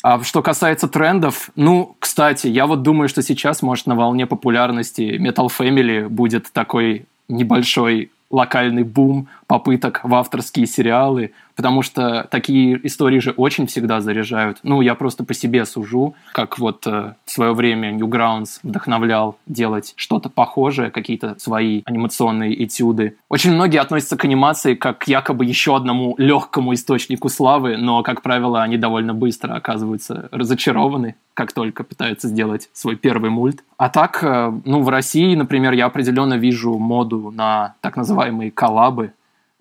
[SPEAKER 3] А что касается трендов, ну, кстати, я вот думаю, что сейчас, может, на волне популярности Metal Family будет такой небольшой локальный бум попыток в авторские сериалы, потому что такие истории же очень всегда заряжают. Ну, я просто по себе сужу, как вот э, в свое время Newgrounds вдохновлял делать что-то похожее, какие-то свои анимационные этюды. Очень многие относятся к анимации как к якобы еще одному легкому источнику славы, но, как правило, они довольно быстро оказываются разочарованы, как только пытаются сделать свой первый мульт. А так, э, ну, в России, например, я определенно вижу моду на так называемые коллабы,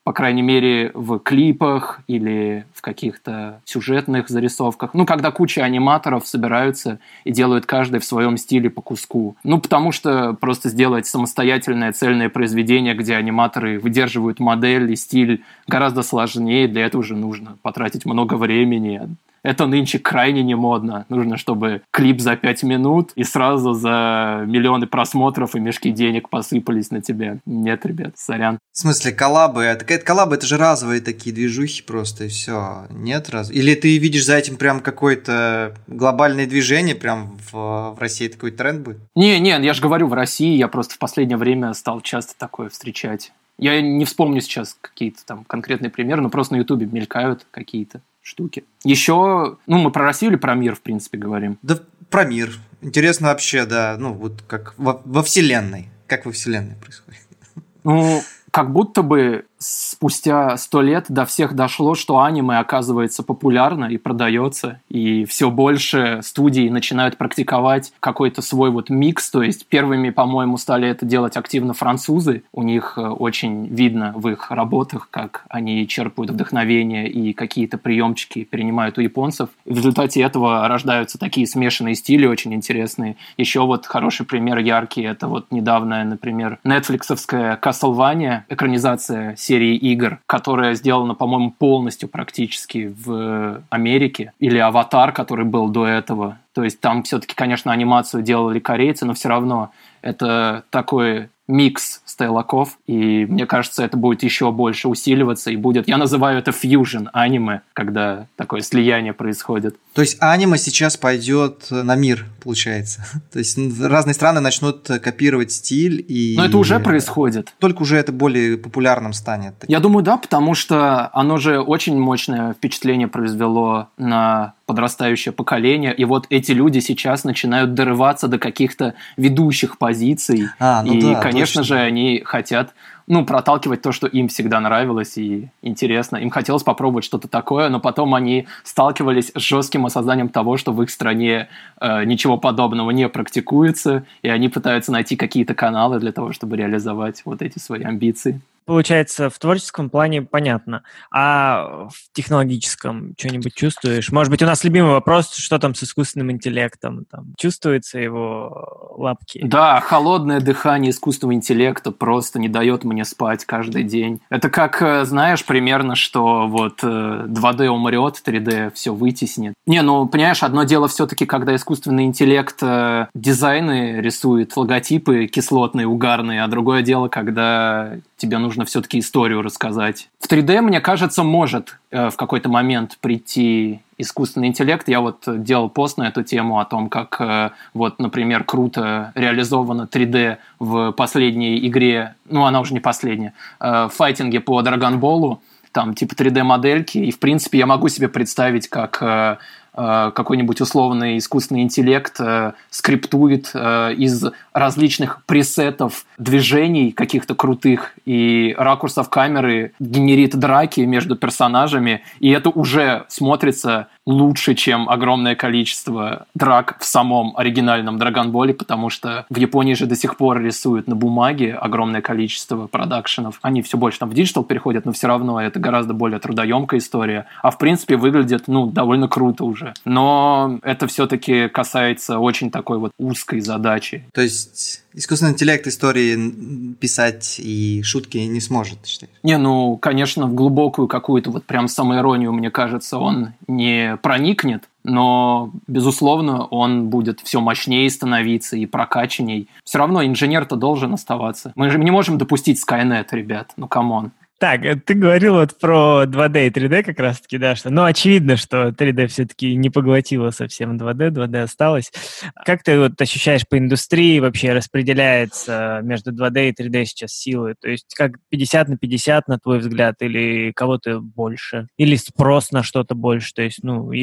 [SPEAKER 3] по крайней мере, в клипах или в каких-то сюжетных зарисовках. Ну, когда куча аниматоров собираются и делают каждый в своем стиле по куску. Ну, потому что просто сделать самостоятельное цельное произведение, где аниматоры выдерживают модель и стиль, гораздо сложнее. Для этого же нужно потратить много времени, это нынче крайне не модно. Нужно, чтобы клип за пять минут и сразу за миллионы просмотров и мешки денег посыпались на тебя. Нет, ребят, сорян.
[SPEAKER 2] В смысле, коллабы? Это, это коллабы, это же разовые такие движухи просто, и все. Нет раз. Или ты видишь за этим прям какое-то глобальное движение, прям в, в России такой тренд будет?
[SPEAKER 3] Не, не, я же говорю, в России я просто в последнее время стал часто такое встречать. Я не вспомню сейчас какие-то там конкретные примеры, но просто на Ютубе мелькают какие-то штуки. Еще, ну, мы про Россию или про мир, в принципе, говорим?
[SPEAKER 2] Да про мир. Интересно вообще, да, ну, вот как во, во Вселенной. Как во Вселенной происходит.
[SPEAKER 3] Ну, как будто бы спустя сто лет до всех дошло, что аниме оказывается популярно и продается, и все больше студий начинают практиковать какой-то свой вот микс, то есть первыми, по-моему, стали это делать активно французы, у них э, очень видно в их работах, как они черпают вдохновение и какие-то приемчики перенимают у японцев. В результате этого рождаются такие смешанные стили, очень интересные. Еще вот хороший пример яркий, это вот недавняя, например, нетфликсовская Castlevania, экранизация серии серии игр, которая сделана, по-моему, полностью практически в Америке, или «Аватар», который был до этого. То есть там все-таки, конечно, анимацию делали корейцы, но все равно это такой микс стайлаков, и мне кажется, это будет еще больше усиливаться, и будет, я называю это фьюжн аниме, когда такое слияние происходит.
[SPEAKER 2] То есть аниме сейчас пойдет на мир, получается. То есть разные страны начнут копировать стиль и...
[SPEAKER 3] Но это уже происходит.
[SPEAKER 2] Только уже это более популярным станет.
[SPEAKER 3] Я думаю, да, потому что оно же очень мощное впечатление произвело на подрастающее поколение, и вот эти люди сейчас начинают дорываться до каких-то ведущих позиций, а, ну и, да, конечно точно. же, они хотят ну, проталкивать то, что им всегда нравилось и интересно. Им хотелось попробовать что-то такое, но потом они сталкивались с жестким осознанием того, что в их стране э, ничего подобного не практикуется, и они пытаются найти какие-то каналы для того, чтобы реализовать вот эти свои амбиции
[SPEAKER 1] получается, в творческом плане понятно. А в технологическом что-нибудь чувствуешь? Может быть, у нас любимый вопрос, что там с искусственным интеллектом? Там, чувствуется его лапки?
[SPEAKER 3] Да, холодное дыхание искусственного интеллекта просто не дает мне спать каждый день. Это как, э, знаешь, примерно, что вот 2D э, умрет, 3D все вытеснит. Не, ну, понимаешь, одно дело все-таки, когда искусственный интеллект э, дизайны рисует, логотипы кислотные, угарные, а другое дело, когда тебе нужно все-таки историю рассказать. В 3D, мне кажется, может э, в какой-то момент прийти искусственный интеллект. Я вот делал пост на эту тему о том, как э, вот, например, круто реализовано 3D в последней игре, ну, она уже не последняя, э, в файтинге по Драгонболу, там типа 3D-модельки, и в принципе я могу себе представить, как э, какой-нибудь условный искусственный интеллект э, скриптует э, из различных пресетов движений каких-то крутых и ракурсов камеры генерит драки между персонажами, и это уже смотрится лучше, чем огромное количество драк в самом оригинальном Драгонболе, потому что в Японии же до сих пор рисуют на бумаге огромное количество продакшенов. Они все больше там в digital переходят, но все равно это гораздо более трудоемкая история. А в принципе выглядит, ну, довольно круто уже. Но это все-таки касается очень такой вот узкой задачи.
[SPEAKER 2] То есть искусственный интеллект истории писать и шутки не сможет, считаешь?
[SPEAKER 3] Не, ну, конечно, в глубокую какую-то вот прям самоиронию, мне кажется, он не проникнет, но, безусловно, он будет все мощнее становиться и прокачанней. Все равно инженер-то должен оставаться. Мы же не можем допустить Skynet, ребят, ну come on.
[SPEAKER 1] Так, э, ты говорил вот про 2D и 3D как раз-таки, да, что, ну, очевидно, что 3D все-таки не поглотило совсем 2D, 2D осталось. Как ты вот ощущаешь по индустрии вообще распределяется между 2D и 3D сейчас силы? То есть как 50 на 50, на твой взгляд, или кого-то больше? Или спрос на что-то больше? То есть, ну,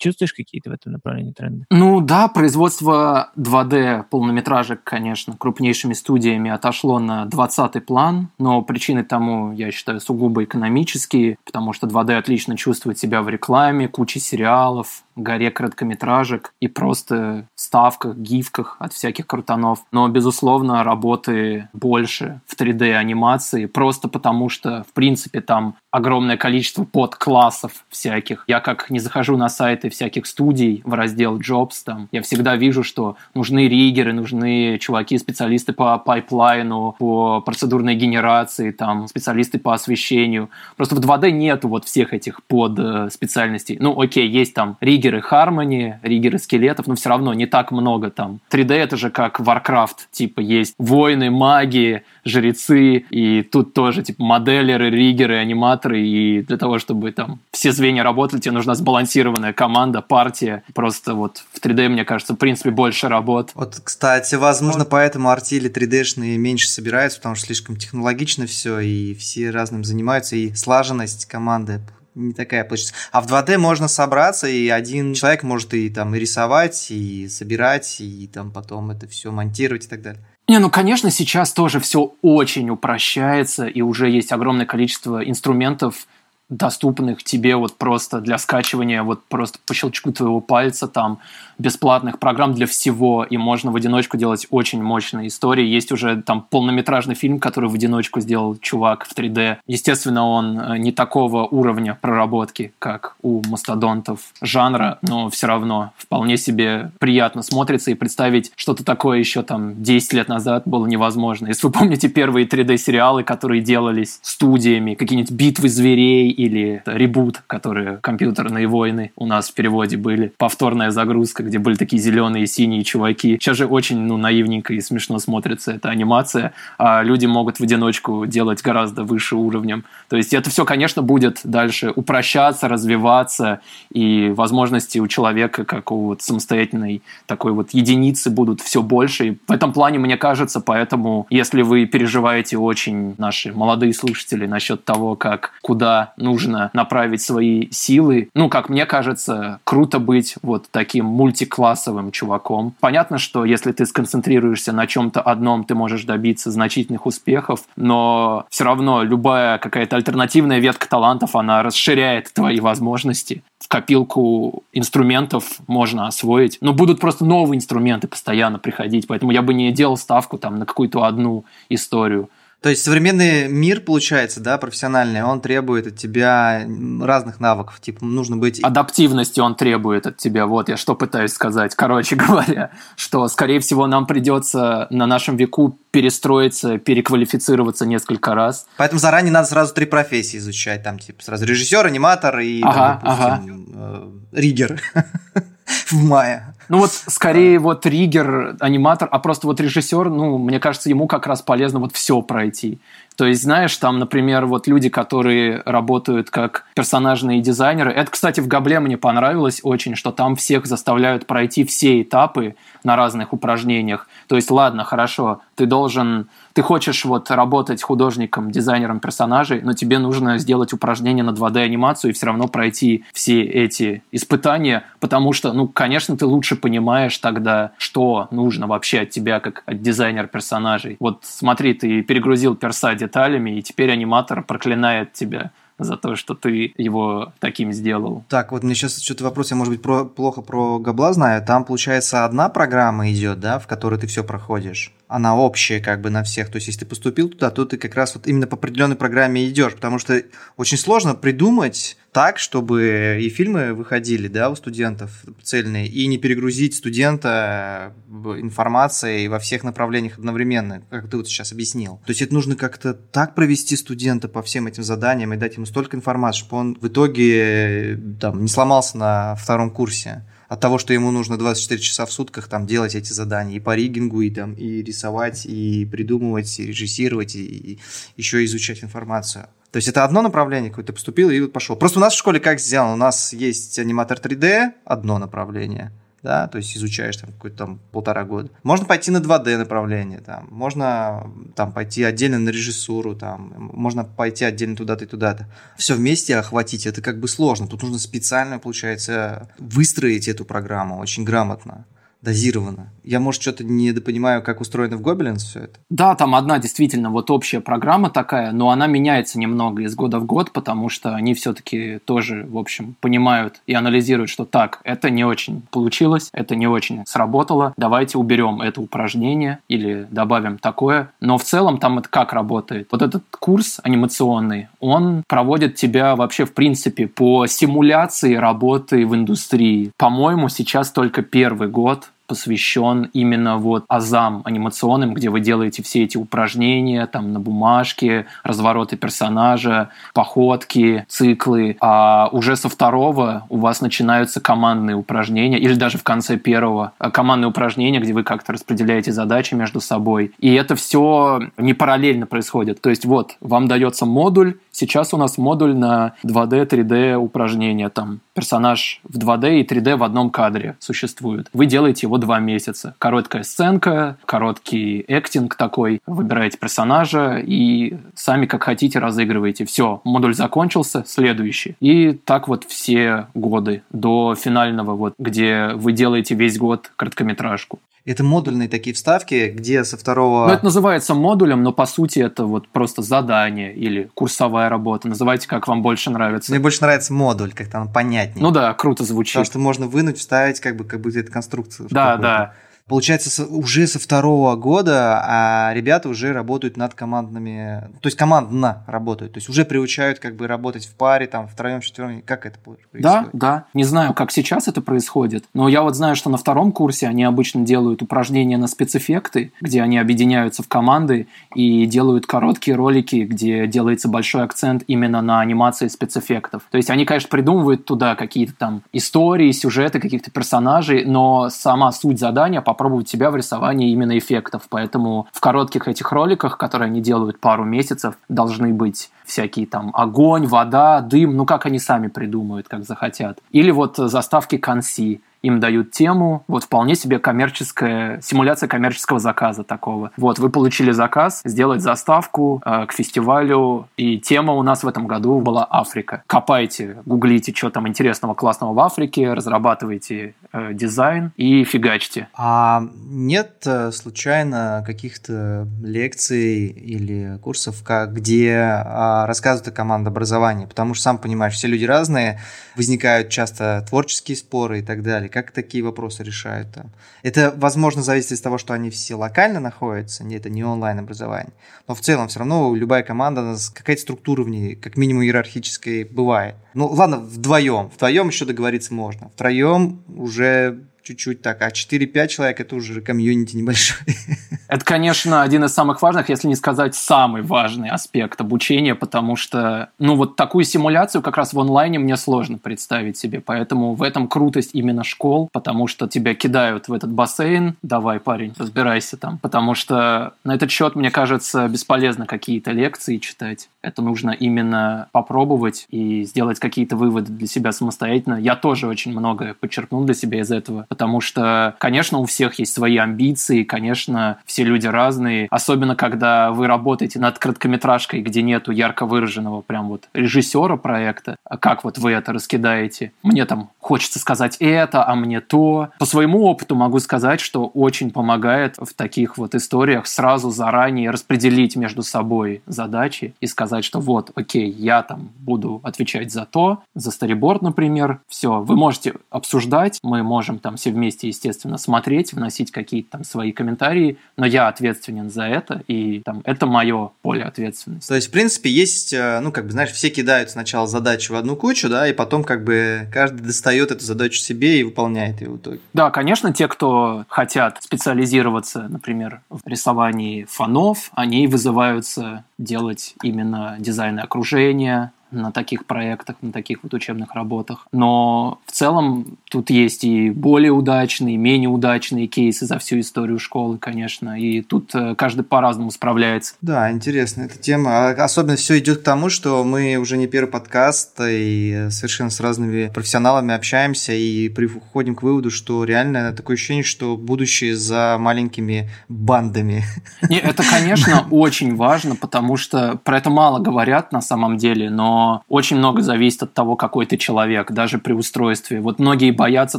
[SPEAKER 1] чувствуешь какие-то в этом направлении тренды?
[SPEAKER 3] Ну, да, производство 2D полнометражек, конечно, крупнейшими студиями отошло на 20-й план, но причиной тому, я считаю, считаю, сугубо экономические, потому что 2D отлично чувствует себя в рекламе, куча сериалов, горе короткометражек и просто ставках, гифках от всяких крутанов. Но, безусловно, работы больше в 3D-анимации, просто потому что, в принципе, там огромное количество подклассов всяких. Я как не захожу на сайты всяких студий в раздел Jobs, там, я всегда вижу, что нужны риггеры, нужны чуваки, специалисты по пайплайну, по процедурной генерации, там, специалисты по освещению. Просто в 2D нету вот всех этих под э, специальностей. Ну, окей, есть там риггеры Harmony, риггеры скелетов, но все равно не так много там. 3D это же как Warcraft, типа есть воины, маги, жрецы, и тут тоже типа моделеры, риггеры, аниматоры, и для того, чтобы там все звенья работали, тебе нужна сбалансированная команда, партия. Просто вот в 3D, мне кажется, в принципе, больше работ.
[SPEAKER 2] Вот, кстати, возможно, поэтому артели 3D-шные меньше собираются, потому что слишком технологично все, и все разным занимаются, и слаженность команды не такая получится. А в 2D можно собраться, и один человек может и там и рисовать, и собирать, и там потом это все монтировать и так далее.
[SPEAKER 3] Не, ну, конечно, сейчас тоже все очень упрощается, и уже есть огромное количество инструментов, доступных тебе вот просто для скачивания, вот просто по щелчку твоего пальца, там, бесплатных программ для всего, и можно в одиночку делать очень мощные истории. Есть уже там полнометражный фильм, который в одиночку сделал чувак в 3D. Естественно, он э, не такого уровня проработки, как у мастодонтов жанра, но все равно вполне себе приятно смотрится, и представить что-то такое еще там 10 лет назад было невозможно. Если вы помните первые 3D-сериалы, которые делались студиями, какие-нибудь «Битвы зверей» или «Ребут», которые компьютерные войны у нас в переводе были, повторная загрузка, где были такие зеленые, синие чуваки. Сейчас же очень ну, наивненько и смешно смотрится эта анимация, а люди могут в одиночку делать гораздо выше уровнем. То есть это все, конечно, будет дальше упрощаться, развиваться, и возможности у человека, как у вот самостоятельной такой вот единицы будут все больше. И в этом плане, мне кажется, поэтому, если вы переживаете очень, наши молодые слушатели, насчет того, как, куда нужно направить свои силы, ну, как мне кажется, круто быть вот таким мульти мультиклассовым чуваком. Понятно, что если ты сконцентрируешься на чем-то одном, ты можешь добиться значительных успехов, но все равно любая какая-то альтернативная ветка талантов, она расширяет твои возможности. В копилку инструментов можно освоить. Но будут просто новые инструменты постоянно приходить, поэтому я бы не делал ставку там на какую-то одну историю.
[SPEAKER 2] То есть современный мир, получается, да, профессиональный, он требует от тебя разных навыков. Типа нужно быть...
[SPEAKER 3] Адаптивности он требует от тебя. Вот я что пытаюсь сказать. Короче говоря, что, скорее всего, нам придется на нашем веку перестроиться, переквалифицироваться несколько раз.
[SPEAKER 2] Поэтому заранее надо сразу три профессии изучать. Там, типа, сразу режиссер, аниматор и,
[SPEAKER 3] ага, там, допустим,
[SPEAKER 2] ага. э, риггер в мае.
[SPEAKER 3] Ну вот скорее вот триггер, аниматор, а просто вот режиссер, ну, мне кажется, ему как раз полезно вот все пройти. То есть, знаешь, там, например, вот люди, которые работают как персонажные дизайнеры. Это, кстати, в Габле мне понравилось очень, что там всех заставляют пройти все этапы на разных упражнениях. То есть, ладно, хорошо, ты должен ты хочешь вот работать художником, дизайнером персонажей, но тебе нужно сделать упражнение на 2D-анимацию и все равно пройти все эти испытания, потому что, ну, конечно, ты лучше понимаешь тогда, что нужно вообще от тебя, как от дизайнера персонажей. Вот смотри, ты перегрузил перса деталями, и теперь аниматор проклинает тебя за то, что ты его таким сделал.
[SPEAKER 2] Так, вот мне сейчас что-то вопрос, я, может быть, про, плохо про Габла знаю. Там, получается, одна программа идет, да, в которой ты все проходишь она общая как бы на всех. То есть, если ты поступил туда, то ты как раз вот именно по определенной программе идешь, потому что очень сложно придумать так, чтобы и фильмы выходили, да, у студентов цельные, и не перегрузить студента информацией во всех направлениях одновременно, как ты вот сейчас объяснил. То есть это нужно как-то так провести студента по всем этим заданиям и дать ему столько информации, чтобы он в итоге э, там не сломался на втором курсе от того, что ему нужно 24 часа в сутках там делать эти задания и по ригингу, и там и рисовать, и придумывать, и режиссировать, и, и еще изучать информацию. То есть это одно направление, какое-то поступил и вот пошел. Просто у нас в школе как сделано? У нас есть аниматор 3D, одно направление – да, то есть изучаешь там какой-то там полтора года. Можно пойти на 2D направление, там, можно там пойти отдельно на режиссуру, там, можно пойти отдельно туда-то и туда-то. Все вместе охватить, это как бы сложно. Тут нужно специально, получается, выстроить эту программу очень грамотно дозировано. Я, может, что-то недопонимаю, как устроено в Gobelins все это.
[SPEAKER 3] Да, там одна действительно вот общая программа такая, но она меняется немного из года в год, потому что они все-таки тоже, в общем, понимают и анализируют, что так, это не очень получилось, это не очень сработало, давайте уберем это упражнение или добавим такое. Но в целом там это как работает? Вот этот курс анимационный, он проводит тебя вообще, в принципе, по симуляции работы в индустрии. По-моему, сейчас только первый год посвящен именно вот азам анимационным, где вы делаете все эти упражнения там на бумажке, развороты персонажа, походки, циклы, а уже со второго у вас начинаются командные упражнения, или даже в конце первого а, командные упражнения, где вы как-то распределяете задачи между собой. И это все не параллельно происходит. То есть вот, вам дается модуль, Сейчас у нас модуль на 2D, 3D упражнения. Там персонаж в 2D и 3D в одном кадре существует. Вы делаете его два месяца. Короткая сценка, короткий эктинг такой. Выбираете персонажа и сами как хотите разыгрываете. Все, модуль закончился, следующий. И так вот все годы до финального, вот, где вы делаете весь год короткометражку.
[SPEAKER 2] Это модульные такие вставки, где со второго...
[SPEAKER 3] Ну, это называется модулем, но по сути это вот просто задание или курсовая работа. Называйте, как вам больше нравится.
[SPEAKER 2] Мне больше нравится модуль, как-то он понятнее.
[SPEAKER 3] Ну да, круто звучит.
[SPEAKER 2] Потому что можно вынуть, вставить, как бы, как будто это конструкция.
[SPEAKER 3] Да, да.
[SPEAKER 2] Получается, уже со второго года а ребята уже работают над командными, то есть командно работают, то есть уже приучают как бы работать в паре, там, втроем, четвером, как это происходит?
[SPEAKER 3] Да, да. Не знаю, как сейчас это происходит, но я вот знаю, что на втором курсе они обычно делают упражнения на спецэффекты, где они объединяются в команды и делают короткие ролики, где делается большой акцент именно на анимации спецэффектов. То есть они, конечно, придумывают туда какие-то там истории, сюжеты каких-то персонажей, но сама суть задания по попробовать себя в рисовании именно эффектов. Поэтому в коротких этих роликах, которые они делают пару месяцев, должны быть всякие там огонь, вода, дым, ну как они сами придумают, как захотят. Или вот заставки конси им дают тему, вот вполне себе коммерческая, симуляция коммерческого заказа такого. Вот, вы получили заказ сделать заставку э, к фестивалю, и тема у нас в этом году была Африка. Копайте, гуглите, что там интересного, классного в Африке, разрабатывайте э, дизайн и фигачьте.
[SPEAKER 2] А нет э, случайно каких-то лекций или курсов, где э, рассказывают о командообразовании? Потому что, сам понимаешь, все люди разные, возникают часто творческие споры и так далее. Как такие вопросы решают там? Это, возможно, зависит от того, что они все локально находятся, это не онлайн-образование. Но в целом все равно любая команда, какая-то структура в ней, как минимум иерархической, бывает. Ну, ладно, вдвоем. Вдвоем еще договориться можно. Втроем уже чуть-чуть так, а 4-5 человек это уже комьюнити небольшой.
[SPEAKER 3] Это, конечно, один из самых важных, если не сказать самый важный аспект обучения, потому что, ну, вот такую симуляцию как раз в онлайне мне сложно представить себе, поэтому в этом крутость именно школ, потому что тебя кидают в этот бассейн, давай, парень, разбирайся там, потому что на этот счет, мне кажется, бесполезно какие-то лекции читать. Это нужно именно попробовать и сделать какие-то выводы для себя самостоятельно. Я тоже очень многое подчеркнул для себя из этого, потому что, конечно, у всех есть свои амбиции, конечно, все люди разные, особенно когда вы работаете над короткометражкой, где нету ярко выраженного прям вот режиссера проекта, а как вот вы это раскидаете. Мне там хочется сказать это, а мне то. По своему опыту могу сказать, что очень помогает в таких вот историях сразу заранее распределить между собой задачи и сказать, что вот, окей, я там буду отвечать за то, за стариборд, например, все, вы можете обсуждать, мы можем там все вместе, естественно, смотреть, вносить какие-то там свои комментарии, но я ответственен за это, и там это мое поле ответственности.
[SPEAKER 2] То есть, в принципе, есть, э, ну, как бы, знаешь, все кидают сначала задачу в одну кучу, да, и потом, как бы, каждый достает эту задачу себе и выполняет ее в итоге.
[SPEAKER 3] Да, конечно, те, кто хотят специализироваться, например, в рисовании фонов, они вызываются делать именно дизайн окружения, на таких проектах, на таких вот учебных работах. Но в целом тут есть и более удачные, менее удачные кейсы за всю историю школы, конечно. И тут э, каждый по-разному справляется.
[SPEAKER 2] Да, интересно эта тема. А особенно все идет к тому, что мы уже не первый подкаст и совершенно с разными профессионалами общаемся и приходим к выводу, что реально такое ощущение, что будущее за маленькими бандами.
[SPEAKER 3] Не, это, конечно, очень важно, потому что про это мало говорят на самом деле, но очень много зависит от того, какой ты человек, даже при устройстве. Вот многие боятся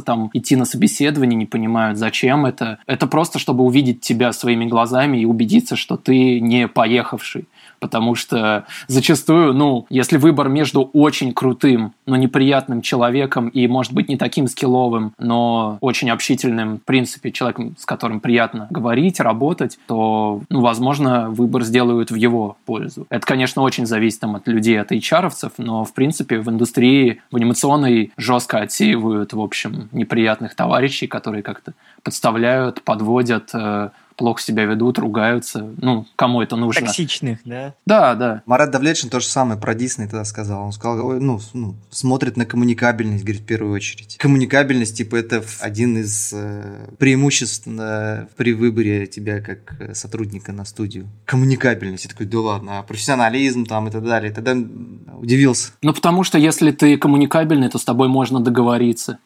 [SPEAKER 3] там идти на собеседование, не понимают, зачем это. Это просто, чтобы увидеть тебя своими глазами и убедиться, что ты не поехавший потому что зачастую, ну, если выбор между очень крутым, но неприятным человеком и, может быть, не таким скилловым, но очень общительным, в принципе, человеком, с которым приятно говорить, работать, то, ну, возможно, выбор сделают в его пользу. Это, конечно, очень зависит там, от людей, от hr но, в принципе, в индустрии, в анимационной жестко отсеивают, в общем, неприятных товарищей, которые как-то подставляют, подводят, э, плохо себя ведут, ругаются. Ну, кому это нужно?
[SPEAKER 1] Токсичных, да?
[SPEAKER 3] Да, да.
[SPEAKER 2] Марат Давлетшин то же самое про Дисней тогда сказал. Он сказал, ну, ну, смотрит на коммуникабельность, говорит, в первую очередь. Коммуникабельность, типа, это один из э, преимуществ э, при выборе тебя как э, сотрудника на студию. Коммуникабельность. Я такой, да ладно, а профессионализм там и так далее. Тогда удивился.
[SPEAKER 3] Ну, потому что если ты коммуникабельный, то с тобой можно договориться.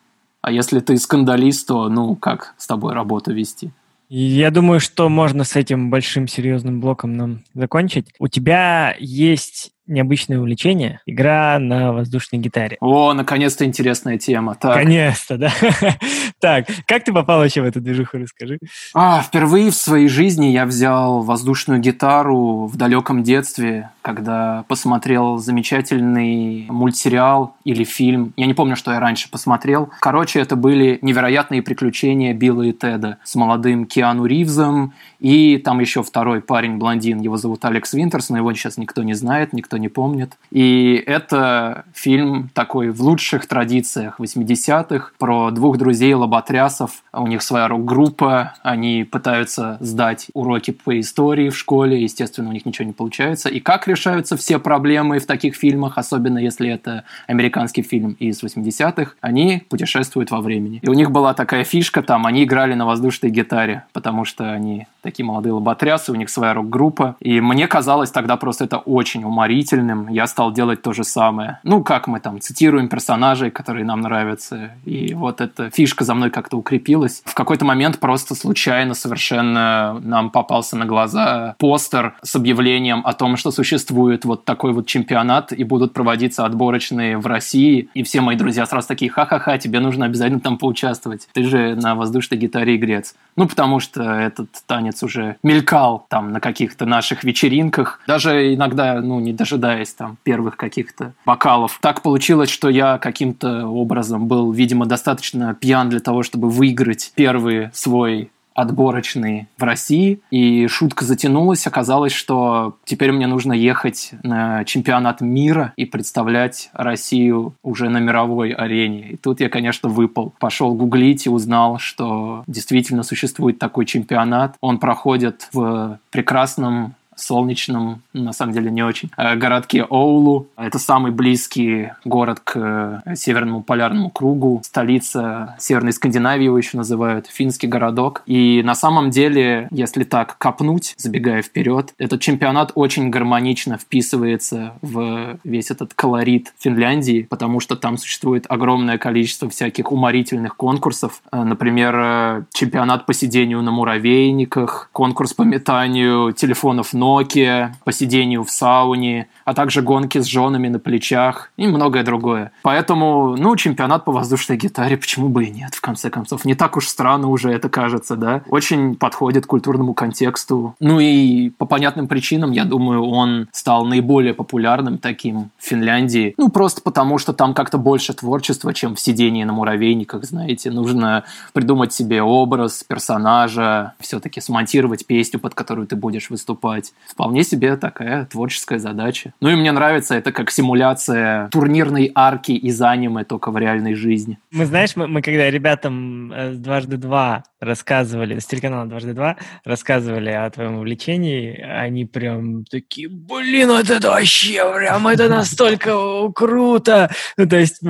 [SPEAKER 3] А если ты скандалист, то, ну, как с тобой работу вести?
[SPEAKER 1] Я думаю, что можно с этим большим серьезным блоком нам закончить. У тебя есть необычное увлечение – игра на воздушной гитаре.
[SPEAKER 3] О, наконец-то интересная тема.
[SPEAKER 1] Так. Наконец-то, да. так, как ты попал вообще в эту движуху, расскажи.
[SPEAKER 3] А, впервые в своей жизни я взял воздушную гитару в далеком детстве, когда посмотрел замечательный мультсериал или фильм. Я не помню, что я раньше посмотрел. Короче, это были невероятные приключения Билла и Теда с молодым Киану Ривзом и там еще второй парень, блондин, его зовут Алекс Винтерс, но его сейчас никто не знает, никто не помнит. И это фильм такой в лучших традициях 80-х про двух друзей лоботрясов. У них своя рок-группа, они пытаются сдать уроки по истории в школе, естественно, у них ничего не получается. И как решаются все проблемы в таких фильмах, особенно если это американский фильм из 80-х, они путешествуют во времени. И у них была такая фишка там, они играли на воздушной гитаре, потому что они такие молодые лоботрясы, у них своя рок-группа. И мне казалось тогда просто это очень уморительным. Я стал делать то же самое. Ну, как мы там цитируем персонажей, которые нам нравятся. И вот эта фишка за мной как-то укрепилась. В какой-то момент просто случайно совершенно нам попался на глаза постер с объявлением о том, что существует вот такой вот чемпионат и будут проводиться отборочные в России. И все мои друзья сразу такие, ха-ха-ха, тебе нужно обязательно там поучаствовать. Ты же на воздушной гитаре игрец. Ну, потому что этот танец уже мелькал там на каких-то наших вечеринках, даже иногда, ну, не дожидаясь там первых каких-то бокалов. Так получилось, что я каким-то образом был, видимо, достаточно пьян для того, чтобы выиграть первый свой отборочный в России, и шутка затянулась. Оказалось, что теперь мне нужно ехать на чемпионат мира и представлять Россию уже на мировой арене. И тут я, конечно, выпал. Пошел гуглить и узнал, что действительно существует такой чемпионат. Он проходит в прекрасном солнечном, на самом деле не очень, э, городке Оулу. Это самый близкий город к э, Северному полярному кругу, столица Северной Скандинавии его еще называют, финский городок. И на самом деле, если так копнуть, забегая вперед, этот чемпионат очень гармонично вписывается в весь этот колорит Финляндии, потому что там существует огромное количество всяких уморительных конкурсов. Э, например, чемпионат по сидению на муравейниках, конкурс по метанию телефонов ног, Nokia, по сидению в сауне, а также гонки с женами на плечах и многое другое. Поэтому, ну, чемпионат по воздушной гитаре, почему бы и нет, в конце концов. Не так уж странно уже это кажется, да? Очень подходит культурному контексту. Ну и по понятным причинам, я думаю, он стал наиболее популярным таким в Финляндии. Ну, просто потому, что там как-то больше творчества, чем в сидении на муравейниках, знаете. Нужно придумать себе образ персонажа, все-таки смонтировать песню, под которую ты будешь выступать. Вполне себе такая творческая задача. Ну и мне нравится это как симуляция турнирной арки из аниме, только в реальной жизни.
[SPEAKER 1] Мы, знаешь, мы, мы когда ребятам э, дважды два рассказывали, с телеканала дважды два рассказывали о твоем увлечении, они прям такие, блин, вот это вообще прям, это настолько круто. Ну, то есть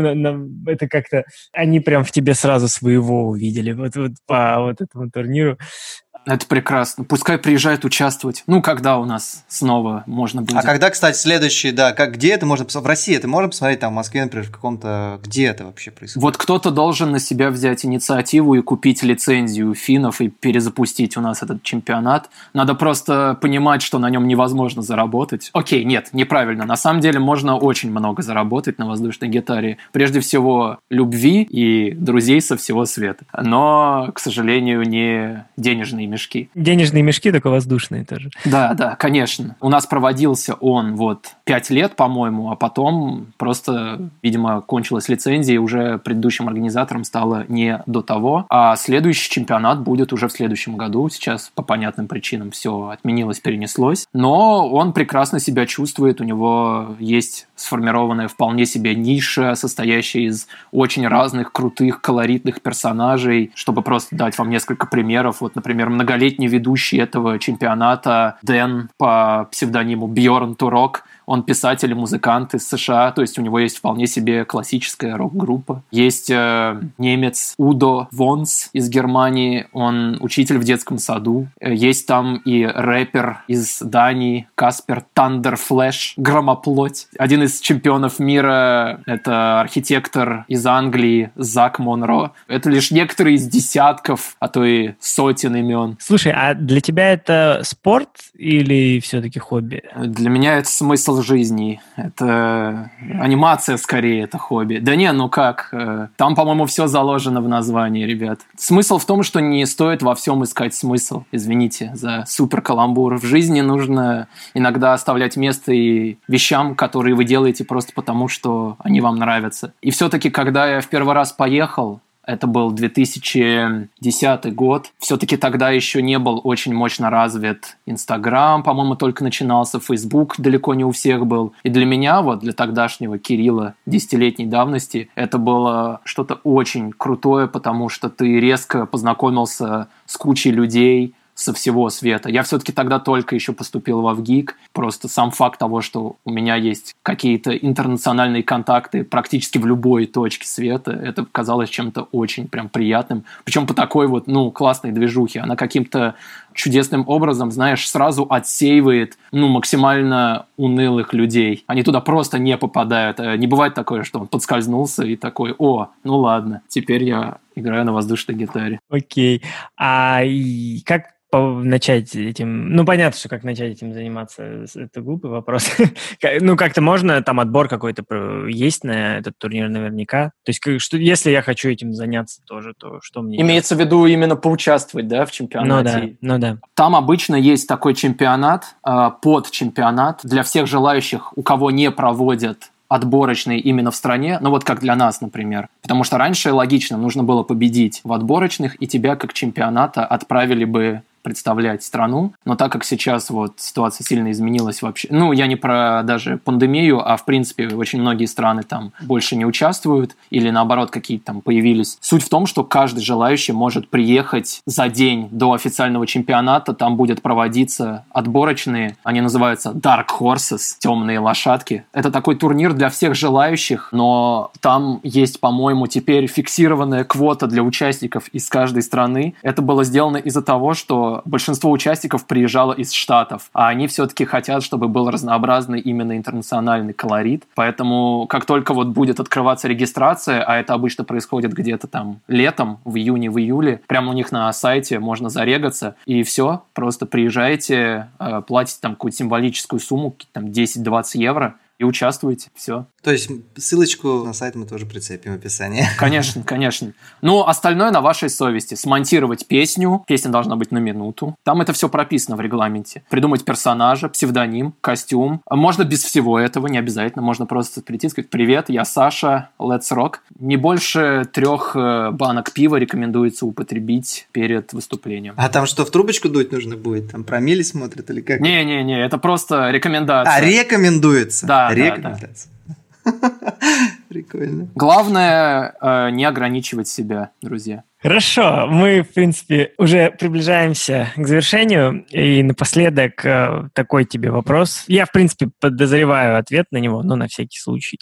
[SPEAKER 1] это как-то, они прям в тебе сразу своего увидели, вот, вот по вот этому турниру.
[SPEAKER 3] Это прекрасно. Пускай приезжают участвовать. Ну, когда у нас снова можно будет.
[SPEAKER 2] А когда, кстати, следующий, да, как, где это можно посмотреть? В России это можно посмотреть, там, в Москве, например, в каком-то... Где это вообще происходит?
[SPEAKER 3] Вот кто-то должен на себя взять инициативу и купить лицензию финнов и перезапустить у нас этот чемпионат. Надо просто понимать, что на нем невозможно заработать. Окей, нет, неправильно. На самом деле можно очень много заработать на воздушной гитаре. Прежде всего, любви и друзей со всего света. Но, к сожалению, не денежные мешки.
[SPEAKER 1] Денежные мешки, только воздушные тоже.
[SPEAKER 3] Да, да, конечно. У нас проводился он вот пять лет, по-моему, а потом просто, видимо, кончилась лицензия, и уже предыдущим организатором стало не до того. А следующий чемпионат будет уже в следующем году. Сейчас по понятным причинам все отменилось, перенеслось. Но он прекрасно себя чувствует, у него есть сформированная вполне себе ниша, состоящая из очень разных крутых, колоритных персонажей. Чтобы просто дать вам несколько примеров. Вот, например, многолетний ведущий этого чемпионата Дэн по псевдониму Бьорн Турок он писатель и музыкант из США, то есть у него есть вполне себе классическая рок-группа. Есть э, немец Удо Вонс из Германии, он учитель в детском саду. Э, есть там и рэпер из Дании Каспер Тандерфлэш, Громоплоть. Один из чемпионов мира — это архитектор из Англии Зак Монро. Это лишь некоторые из десятков, а то и сотен имен.
[SPEAKER 1] Слушай, а для тебя это спорт или все-таки хобби?
[SPEAKER 3] Для меня это смысл жизни. Это анимация скорее, это хобби. Да не, ну как? Э, там, по-моему, все заложено в названии, ребят. Смысл в том, что не стоит во всем искать смысл. Извините за супер каламбур. В жизни нужно иногда оставлять место и вещам, которые вы делаете просто потому, что они вам нравятся. И все-таки, когда я в первый раз поехал, это был 2010 год. Все-таки тогда еще не был очень мощно развит Инстаграм, по-моему, только начинался. Фейсбук далеко не у всех был. И для меня, вот для тогдашнего Кирилла десятилетней давности, это было что-то очень крутое, потому что ты резко познакомился с кучей людей, со всего света. Я все-таки тогда только еще поступил в ВГИК. Просто сам факт того, что у меня есть какие-то интернациональные контакты практически в любой точке света, это казалось чем-то очень прям приятным. Причем по такой вот, ну, классной движухе. Она каким-то чудесным образом, знаешь, сразу отсеивает, ну, максимально унылых людей. Они туда просто не попадают. Э, не бывает такое, что он подскользнулся и такой, о, ну ладно, теперь я играю на воздушной гитаре.
[SPEAKER 1] Окей. А как начать этим... Ну, понятно, что как начать этим заниматься, это глупый вопрос. ну, как-то можно, там отбор какой-то есть на этот турнир наверняка. То есть, что, если я хочу этим заняться тоже, то что мне...
[SPEAKER 3] Имеется делать? в виду именно поучаствовать, да, в чемпионате?
[SPEAKER 1] Ну да, ну да.
[SPEAKER 3] Там обычно есть такой чемпионат, э, под чемпионат для всех желающих, у кого не проводят отборочные именно в стране, ну вот как для нас, например. Потому что раньше логично, нужно было победить в отборочных, и тебя как чемпионата отправили бы представлять страну, но так как сейчас вот ситуация сильно изменилась вообще, ну, я не про даже пандемию, а в принципе очень многие страны там больше не участвуют или наоборот какие-то там появились. Суть в том, что каждый желающий может приехать за день до официального чемпионата, там будет проводиться отборочные, они называются Dark Horses, темные лошадки. Это такой турнир для всех желающих, но там есть, по-моему, теперь фиксированная квота для участников из каждой страны. Это было сделано из-за того, что большинство участников приезжало из Штатов, а они все-таки хотят, чтобы был разнообразный именно интернациональный колорит. Поэтому как только вот будет открываться регистрация, а это обычно происходит где-то там летом, в июне, в июле, прямо у них на сайте можно зарегаться, и все, просто приезжаете, э, платите там какую-то символическую сумму, там 10-20 евро, и участвуйте. Все.
[SPEAKER 2] То есть ссылочку на сайт мы тоже прицепим в описании.
[SPEAKER 3] Конечно, конечно. Ну, остальное на вашей совести. Смонтировать песню. Песня должна быть на минуту. Там это все прописано в регламенте. Придумать персонажа, псевдоним, костюм. Можно без всего этого, не обязательно. Можно просто прийти и сказать «Привет, я Саша, let's rock». Не больше трех э, банок пива рекомендуется употребить перед выступлением.
[SPEAKER 2] А там что, в трубочку дуть нужно будет? Там промили смотрят или как?
[SPEAKER 3] Не-не-не, это просто рекомендация.
[SPEAKER 2] А, рекомендуется?
[SPEAKER 3] Да,
[SPEAKER 2] Рекомендация. Прикольно.
[SPEAKER 3] Главное э, не ограничивать себя, друзья.
[SPEAKER 1] Хорошо, мы, в принципе, уже приближаемся к завершению. И напоследок э, такой тебе вопрос. Я, в принципе, подозреваю ответ на него, но на всякий случай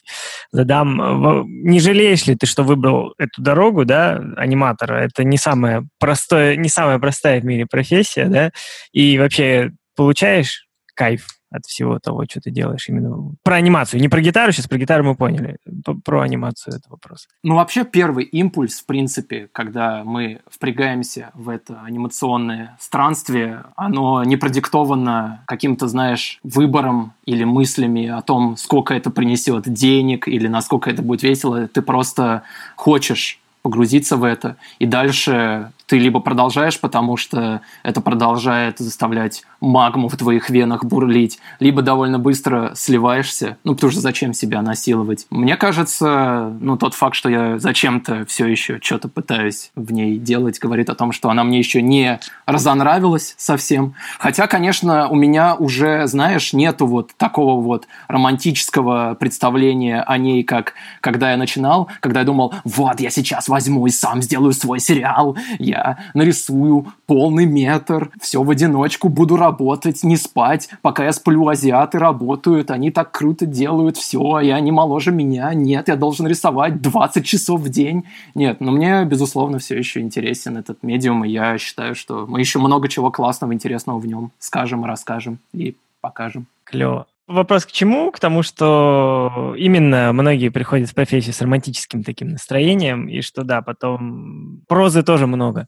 [SPEAKER 1] задам. Не жалеешь ли ты, что выбрал эту дорогу, да, аниматора? Это не самая простая, не самая простая в мире профессия, да? И вообще получаешь кайф от всего того, что ты делаешь именно про анимацию. Не про гитару, сейчас про гитару мы поняли. Про анимацию это вопрос.
[SPEAKER 3] Ну, вообще, первый импульс, в принципе, когда мы впрягаемся в это анимационное странствие, оно не продиктовано каким-то, знаешь, выбором или мыслями о том, сколько это принесет денег или насколько это будет весело. Ты просто хочешь погрузиться в это, и дальше ты либо продолжаешь, потому что это продолжает заставлять магму в твоих венах бурлить, либо довольно быстро сливаешься, ну, потому что зачем себя насиловать. Мне кажется, ну, тот факт, что я зачем-то все еще что-то пытаюсь в ней делать, говорит о том, что она мне еще не разонравилась совсем. Хотя, конечно, у меня уже, знаешь, нету вот такого вот романтического представления о ней, как когда я начинал, когда я думал, вот, я сейчас возьму и сам сделаю свой сериал, я я нарисую полный метр, все в одиночку, буду работать, не спать, пока я сплю, азиаты работают, они так круто делают все, и они моложе меня, нет, я должен рисовать 20 часов в день. Нет, но мне, безусловно, все еще интересен этот медиум, и я считаю, что мы еще много чего классного, интересного в нем скажем, расскажем и покажем.
[SPEAKER 1] Клево. Вопрос к чему? К тому, что именно многие приходят в профессию с романтическим таким настроением, и что да, потом прозы тоже много.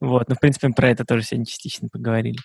[SPEAKER 1] Вот, но в принципе про это тоже сегодня частично поговорили.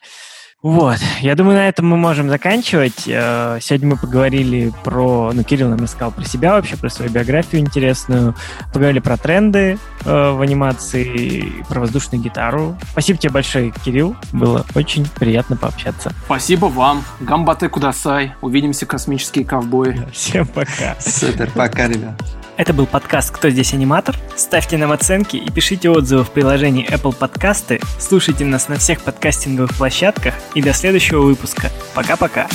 [SPEAKER 1] Вот, я думаю, на этом мы можем заканчивать. Э, сегодня мы поговорили про, ну, Кирилл нам рассказал про себя вообще, про свою биографию интересную, поговорили про тренды э, в анимации, про воздушную гитару. Спасибо тебе большое, Кирилл, было очень приятно пообщаться.
[SPEAKER 3] Спасибо вам. Гамбаты кудасай. Увидимся, космические ковбои.
[SPEAKER 1] Всем пока.
[SPEAKER 2] Супер, пока, ребят.
[SPEAKER 1] Это был подкаст «Кто здесь аниматор?». Ставьте нам оценки и пишите отзывы в приложении Apple Подкасты. Слушайте нас на всех подкастинговых площадках и до следующего выпуска. Пока-пока.